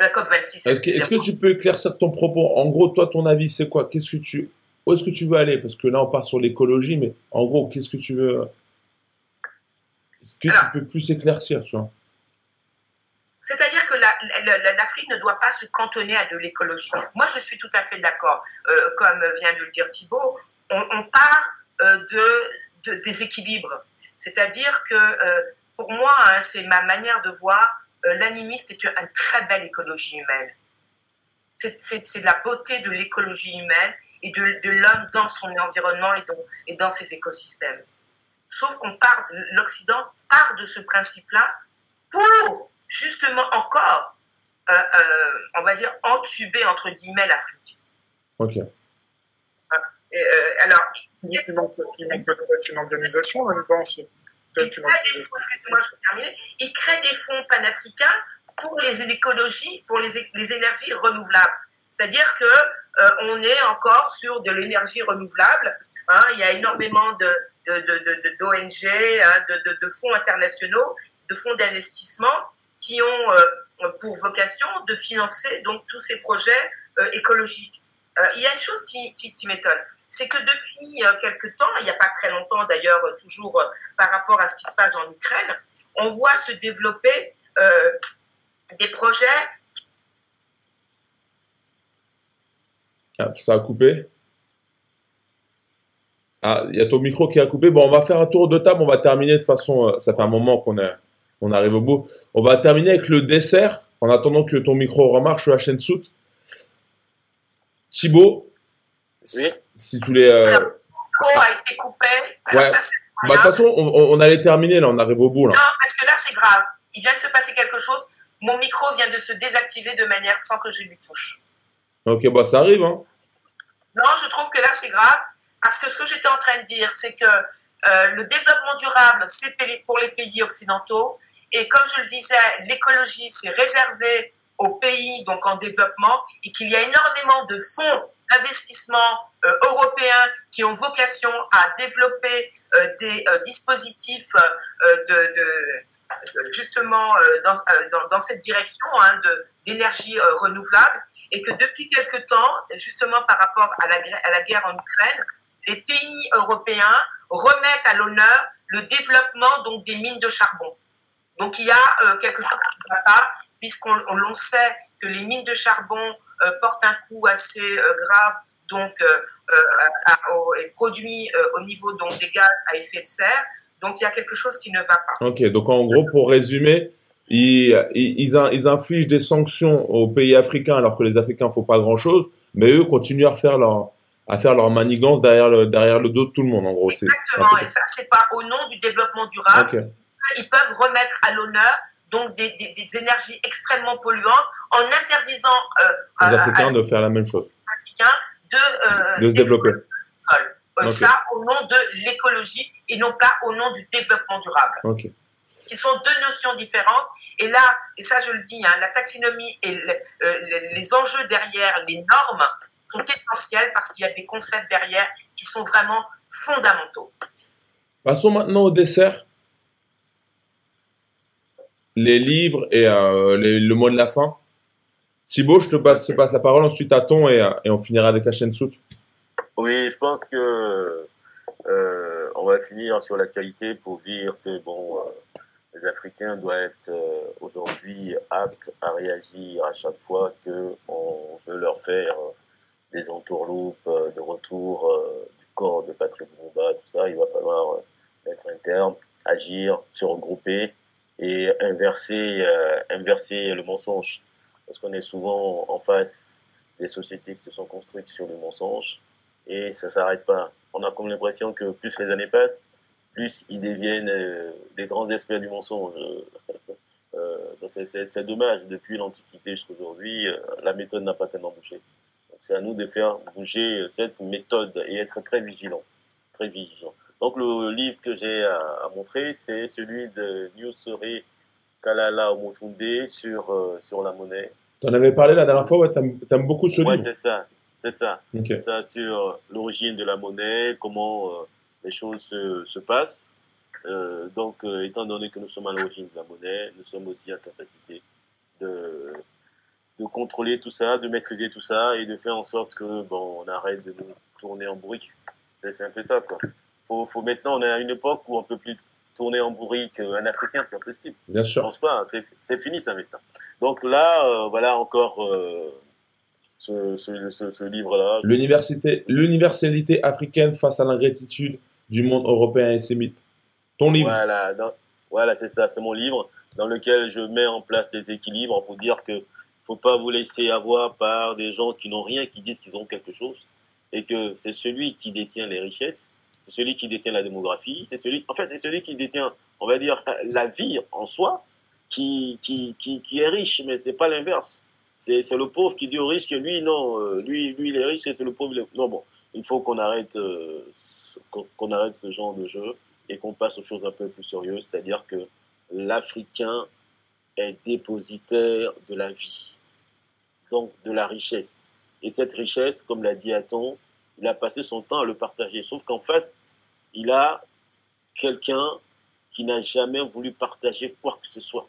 la COP 26. Est-ce que, tu peux éclaircir ton propos? En gros, toi, ton avis, c'est quoi? Que tu, où est-ce que tu veux aller? Parce que là, on part sur l'écologie, mais en gros, qu'est-ce que tu veux Est-ce que tu peux plus éclaircir, tu vois c'est-à-dire que l'Afrique ne doit pas se cantonner à de l'écologie. Moi, je suis tout à fait d'accord. Euh, comme vient de le dire Thibault, on, part euh, de, de déséquilibre. C'est-à-dire que euh, pour moi, hein, c'est ma manière de voir, l'animiste est une, très belle écologie humaine. C'est de la beauté de l'écologie humaine et de, de l'homme dans son environnement et dans, et dans ses écosystèmes. Sauf qu'on part, l'Occident part de ce principe-là pour justement encore, euh, euh, on va dire, entuber entre guillemets l'Afrique. Ok. Hein, euh, alors, il manque, peut-être une organisation là-dedans. Il, il crée des fonds panafricains pour les écologies, pour les, les énergies renouvelables. C'est-à-dire que on est encore sur de l'énergie renouvelable. Hein, il y a énormément de d'ONG, hein, de, de, fonds internationaux, de fonds d'investissement qui ont euh, pour vocation de financer donc tous ces projets euh, écologiques. Euh, il y a une chose qui, qui, m'étonne, c'est que depuis quelques temps, il n'y a pas très longtemps d'ailleurs, toujours par rapport à ce qui se passe en Ukraine, on voit se développer des projets. Ah, ça a coupé? Ah, il y a ton micro qui a coupé. Bon, on va faire un tour de table. On va terminer de façon. Ça fait un moment qu'on on arrive au bout. On va terminer avec le dessert, en attendant que ton micro remarche la chaîne soute. Thibaut, oui. si tu voulais. Euh... a été coupé. ouais. bah, de toute façon, on, allait terminer, là, on arrive au bout. Là. Non, parce que là, c'est grave. Il vient de se passer quelque chose. Mon micro vient de se désactiver de manière sans que je lui touche. Ok, bah ça arrive. Hein. Non, je trouve que là, c'est grave. Parce que ce que j'étais en train de dire, c'est que euh, le développement durable, c'est pour les pays occidentaux. Et comme je le disais, l'écologie, c'est réservé aux pays donc en développement et qu'il y a énormément de fonds d'investissement euh, européens qui ont vocation à développer euh, des dispositifs de, justement dans, dans, dans, cette direction hein, d'énergie renouvelable et que depuis quelque temps, justement par rapport à la, à la guerre en Ukraine, les pays européens remettent à l'honneur le développement donc des mines de charbon. Donc il y a euh, quelque chose qui ne va pas, puisqu'on sait que les mines de charbon euh, portent un coût assez euh, grave, donc et produit au niveau donc des gaz à effet de serre. Donc il y a quelque chose qui ne va pas. Ok, donc en gros pour résumer, ils, ils, ils infligent des sanctions aux pays africains alors que les Africains font pas grand chose, mais eux continuent à faire leur à faire leur manigance derrière le, derrière le dos de tout le monde, en gros. Exactement, et ça, c'est pas au nom du développement durable ils peuvent remettre à l'honneur donc des, des, énergies extrêmement polluantes en interdisant euh, aux Africains de faire la même chose. De, euh, de se développer. Euh, ça au nom de l'écologie et non pas au nom du développement durable. Ok. qui sont deux notions différentes. Et là, et ça je le dis, hein, la taxinomie et euh, les enjeux derrière les normes sont essentiels parce qu'il y a des concepts derrière qui sont vraiment fondamentaux. Passons maintenant au dessert. Les livres et euh, le mot de la fin. Thibaut, je te passe, passe la parole, ensuite à ton et, et on finira avec la chaîne soute. Oui, je pense que euh, on va finir sur la qualité pour dire que bon, euh, les Africains doivent être euh, aujourd'hui aptes à réagir à chaque fois que on veut leur faire des entourloupes de retour du corps de Patrick Lumumba, tout ça. Il va falloir être interne, agir, se regrouper et inverser, inverser le mensonge, parce qu'on est souvent en face des sociétés qui se sont construites sur le mensonge et ça s'arrête pas. On a comme l'impression que plus les années passent, plus ils deviennent euh, des grands experts du mensonge. Euh, c'est dommage, depuis l'Antiquité jusqu'à aujourd'hui, euh, la méthode n'a pas tellement bougé. C'est à nous de faire bouger cette méthode et être très vigilant. Très vigilant. Donc le livre que j'ai à, à, montrer, c'est celui de Nyusori Kalala Omotunde sur, euh, sur la monnaie. Tu en avais parlé la dernière fois, ouais, tu aimes, beaucoup ce livre. Oui, c'est ça. C'est ça. C'est ça sur l'origine de la monnaie, comment euh, les choses se, se passent. Euh, donc, euh, étant donné que nous sommes à l'origine de la monnaie, nous sommes aussi en capacité de, de contrôler tout ça, de maîtriser tout ça et de faire en sorte que bon, on arrête de nous tourner en bourrique. C'est un peu ça, quoi. Faut, faut maintenant, on est à une époque où on peut plus tourner en bourrique un Africain, c'est impossible. Bien sûr. Je pense pas, c'est fini ça maintenant. Donc là, voilà encore ce, ce, ce, livre-là. L'universalité africaine face à l'ingratitude du monde européen et sémite. Ton livre. Voilà, voilà c'est ça, c'est mon livre dans lequel je mets en place des équilibres pour dire que faut pas vous laisser avoir par des gens qui n'ont rien, qui disent qu'ils ont quelque chose, et que c'est celui qui détient les richesses, c'est celui qui détient la démographie, c'est celui, en fait, c'est celui qui détient, on va dire, la vie en soi, qui, qui, qui, qui est riche, mais c'est pas l'inverse. C'est le pauvre qui dit au riche que lui, non, euh, lui, lui, il est riche et c'est le pauvre. Non, bon, il faut qu'on arrête, euh, qu'on arrête ce genre de jeu et qu'on passe aux choses un peu plus sérieuses, c'est-à-dire que l'Africain est dépositaire de la vie, donc de la richesse. Et cette richesse, comme l'a dit Aton, il a passé son temps à le partager. Sauf qu'en face, il a quelqu'un qui n'a jamais voulu partager quoi que ce soit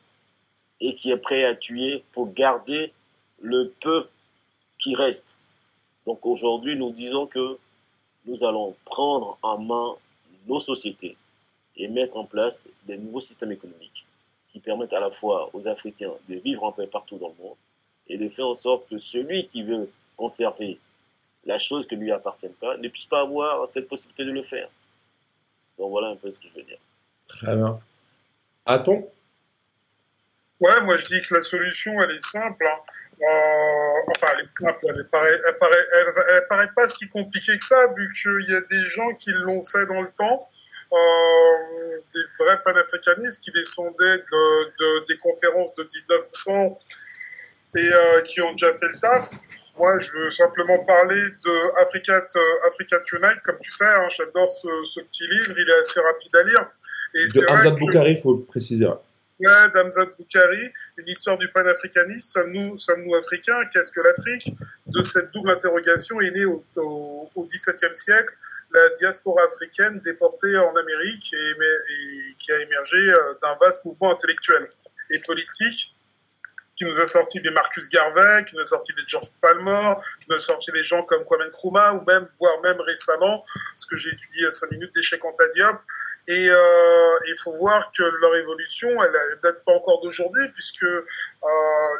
et qui est prêt à tuer pour garder le peu qui reste. Donc aujourd'hui, nous disons que nous allons prendre en main nos sociétés et mettre en place des nouveaux systèmes économiques qui permettent à la fois aux Africains de vivre en paix partout dans le monde et de faire en sorte que celui qui veut conserver la chose qui ne lui appartient pas ne puisse pas avoir cette possibilité de le faire. Donc voilà un peu ce que je veux dire. Très bien. A-t-on? Ouais, moi je dis que la solution elle est simple. Hein. Euh, enfin, elle est simple, elle paraît, elle paraît, elle, paraît pas si compliquée que ça, vu qu'il y a des gens qui l'ont fait dans le temps, euh, des vrais panafricanistes qui descendaient de, de, des conférences de 1900 et euh, qui ont déjà fait le taf. Moi, je veux simplement parler de Africa, Africa Tonight, comme tu sais, hein, j'adore ce, ce, petit livre, il est assez rapide à lire. Et de Hamza Boukari, il faut le préciser. d'Amzad Boukari, une histoire du panafricanisme, sommes-nous sommes africains? Qu'est-ce que l'Afrique? De cette double interrogation est née au, au, XVIIe siècle la diaspora africaine déportée en Amérique et, et qui a émergé euh, d'un vaste mouvement intellectuel et politique qui nous a sorti des Marcus Garvey, qui nous a sorti des George Palmer, qui nous a sorti des gens comme Kwame Nkrumah, ou même, voire même récemment, ce que j'ai étudié à 5 minutes, d'échec en Diop, et euh, il faut voir que leur évolution, elle, ne date pas encore d'aujourd'hui, puisque euh,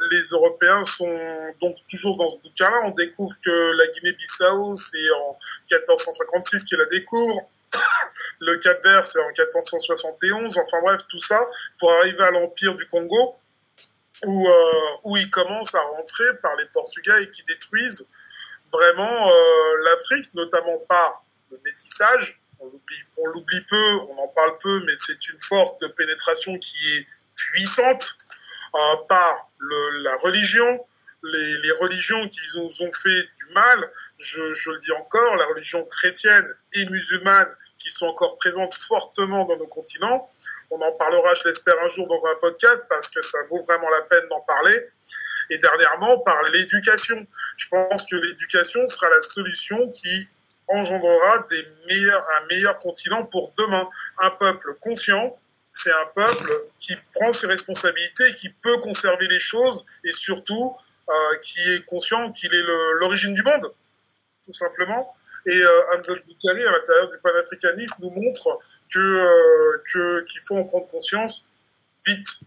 les Européens sont donc toujours dans ce bouquin-là. On découvre que la Guinée-Bissau, c'est en 1456 qu'ils la découvrent. Le Cap-Vert, c'est en 1471. Enfin bref, tout ça pour arriver à l'Empire du Congo, où, euh, où ils commencent à rentrer par les Portugais et qui détruisent vraiment euh, l'Afrique, notamment par le métissage, on l'oublie peu, on en parle peu, mais c'est une force de pénétration qui est puissante euh, par le, la religion, les, les, religions qui nous ont fait du mal, je, je, le dis encore, la religion chrétienne et musulmane qui sont encore présentes fortement dans nos continents. On en parlera, je l'espère, un jour dans un podcast parce que ça vaut vraiment la peine d'en parler. Et dernièrement, par l'éducation. Je pense que l'éducation sera la solution qui engendrera des meilleurs, un meilleur continent pour demain. Un peuple conscient, c'est un peuple qui prend ses responsabilités, qui peut conserver les choses et surtout euh, qui est conscient qu'il est l'origine du monde, tout simplement. Et euh, Hamza Boukari, à l'intérieur du panafricanisme, nous montre que euh, qu'il faut en prendre conscience vite.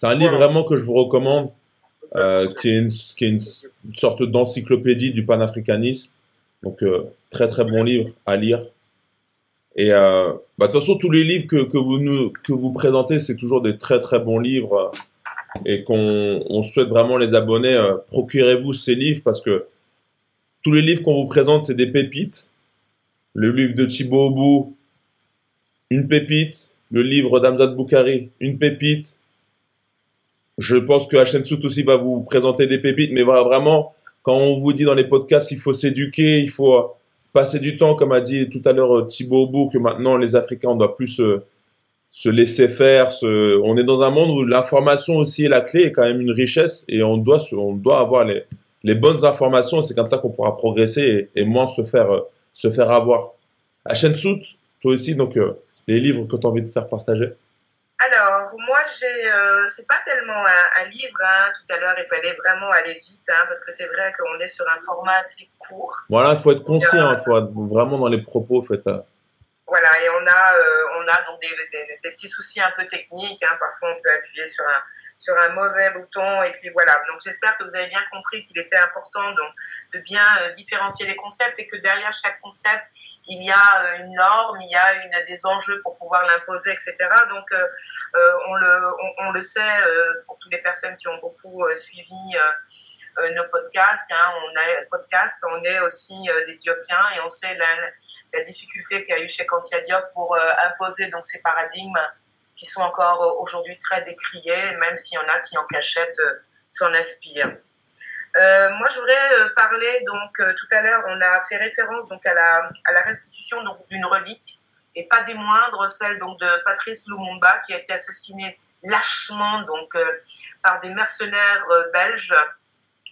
C'est un livre vraiment que je vous recommande, euh, qui est, une, qui est une, sorte d'encyclopédie du panafricanisme. Donc, euh, très très bon livre à lire. Et euh, bah, de toute façon, tous les livres que, que, vous, nous, que vous présentez, c'est toujours des très très bons livres. Et qu'on on souhaite vraiment les abonnés. Procurez-vous ces livres parce que tous les livres qu'on vous présente, c'est des pépites. Le livre de Thibaut Obou, une pépite. Le livre d'Amzad Boukari, une pépite. Je pense que Sout aussi va vous présenter des pépites, mais voilà, vraiment, quand on vous dit dans les podcasts, il faut s'éduquer, il faut passer du temps, comme a dit tout à l'heure euh, Thibaut Bou, que maintenant les Africains, on doit plus se, se laisser faire. On est dans un monde où l'information aussi est la clé, est quand même une richesse, et on doit, on doit avoir les, bonnes informations. C'est comme ça qu'on pourra progresser et, moins se faire, euh, se faire avoir. À Sout, toi aussi, donc euh, les livres que tu as envie de faire partager. Alors, moi, j'ai, euh, c'est pas tellement un, un livre. Hein. Tout à l'heure, il fallait vraiment aller vite, hein, parce que c'est vrai qu'on est sur un format assez court. Voilà, il faut être conscient, il faut être vraiment dans les propos, fait. Euh. Voilà, et on a, euh, on a donc des, des, des, petits soucis un peu techniques. Hein. Parfois, on peut appuyer sur un, sur un mauvais bouton, et puis voilà. Donc, j'espère que vous avez bien compris qu'il était important donc de bien euh, différencier les concepts et que derrière chaque concept, il y a euh, une norme, il y a une, des enjeux pour pouvoir l'imposer, etc. Donc, euh, euh, on, le, on, le sait pour toutes les personnes qui ont beaucoup suivi nos podcasts. Hein, on a podcast, on est aussi des Diopiens et on sait la, la difficulté qu'il y a eu chez Kantia Diop pour imposer donc ces paradigmes qui sont encore aujourd'hui très décriés, même s'il y en a qui en cachette s'en inspirent. Euh, moi, je voudrais euh, parler donc euh, tout à l'heure, on a fait référence donc à la à la restitution d'une relique et pas des moindres, celle donc de Patrice Lumumba qui a été assassiné lâchement donc euh, par des mercenaires belges,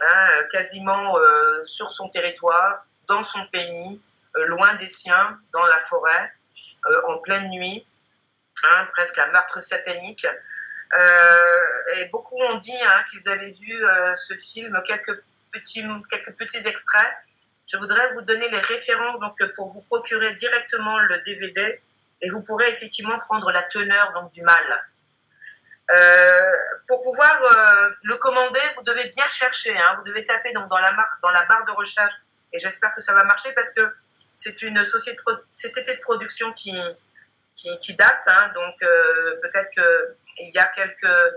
hein, quasiment sur son territoire, dans son pays, loin des siens, dans la forêt, en pleine nuit, presque un meurtre satanique. Euh, et beaucoup ont dit hein, qu'ils avaient vu euh, ce film, quelques petits, quelques petits extraits. Je voudrais vous donner les références donc, pour vous procurer directement le DVD et vous pourrez effectivement prendre la teneur donc, du mal. Euh, pour pouvoir le commander, vous devez bien chercher. Hein, vous devez taper donc dans la, dans la barre de recherche et j'espère que ça va marcher parce que c'est une société de, de production qui, qui, qui date. Hein, donc euh, peut-être que il y a quelques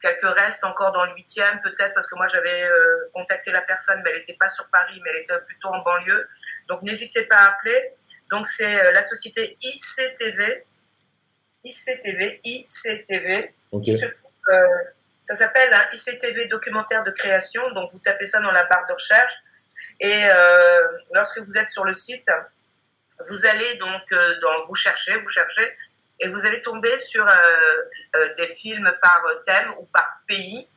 quelques restes encore dans le huitième, peut-être parce que moi j'avais euh, contacté la personne, mais elle n'était pas sur Paris, mais elle était plutôt en banlieue. Donc n'hésitez pas à appeler. Donc c'est euh, la société ICTV, ICTV, ICTV. Okay. Euh, ça s'appelle ICTV documentaire de création. Donc vous tapez ça dans la barre de recherche et lorsque vous êtes sur le site, vous allez donc dans vous cherchez, vous cherchez et vous allez tomber sur euh, euh, des films par thème ou par pays.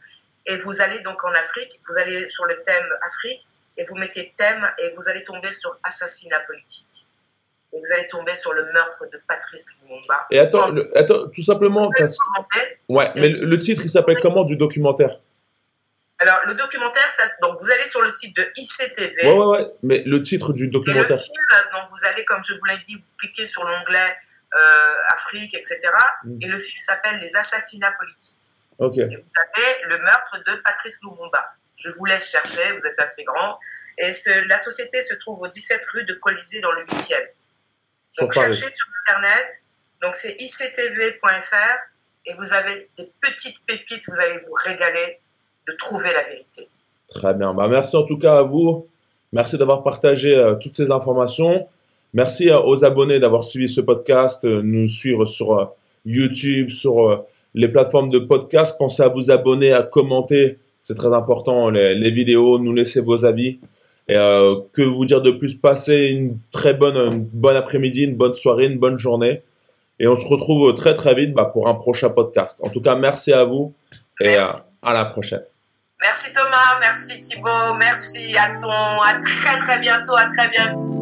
Et vous allez donc en Afrique, vous allez sur le thème Afrique et vous mettez thème et vous allez tomber sur assassinat politique. Et vous allez tomber sur le meurtre de Patrice Lumumba. Et attends, le, attends tout simplement. Parce... Ouais, mais le, le titre, il s'appelle comment du documentaire? Alors, le documentaire, ça, donc vous allez sur le site de ICTV. Ouais, ouais, ouais. Mais le titre du documentaire. Et le film, donc vous allez, comme je vous l'ai dit, vous cliquez sur l'onglet euh, Afrique, etc. Mm. Et le film s'appelle Les assassinats politiques. Okay. Et vous avez le meurtre de Patrice Lumumba. Je vous laisse chercher, vous êtes assez grand. Et ce, la société se trouve au 17 rue de Colisée dans le 8e. Donc cherchez sur Internet. Donc c'est ictv.fr et vous avez des petites pépites, vous allez vous régaler de trouver la vérité. Très bien. Bah, merci en tout cas à vous. Merci d'avoir partagé euh, toutes ces informations. Merci aux abonnés d'avoir suivi ce podcast, euh, nous suivre sur euh, YouTube, sur euh, les plateformes de podcast. Pensez à vous abonner, à commenter, c'est très important, les, les, vidéos, nous laisser vos avis. Et euh, que vous dire de plus? Passez une très bonne, une bonne après-midi, une bonne soirée, une bonne journée. Et on se retrouve très très vite bah, pour un prochain podcast. En tout cas, merci à vous et à la prochaine. Merci Thomas, merci Thibaut, merci à ton, à très très bientôt, à très bientôt.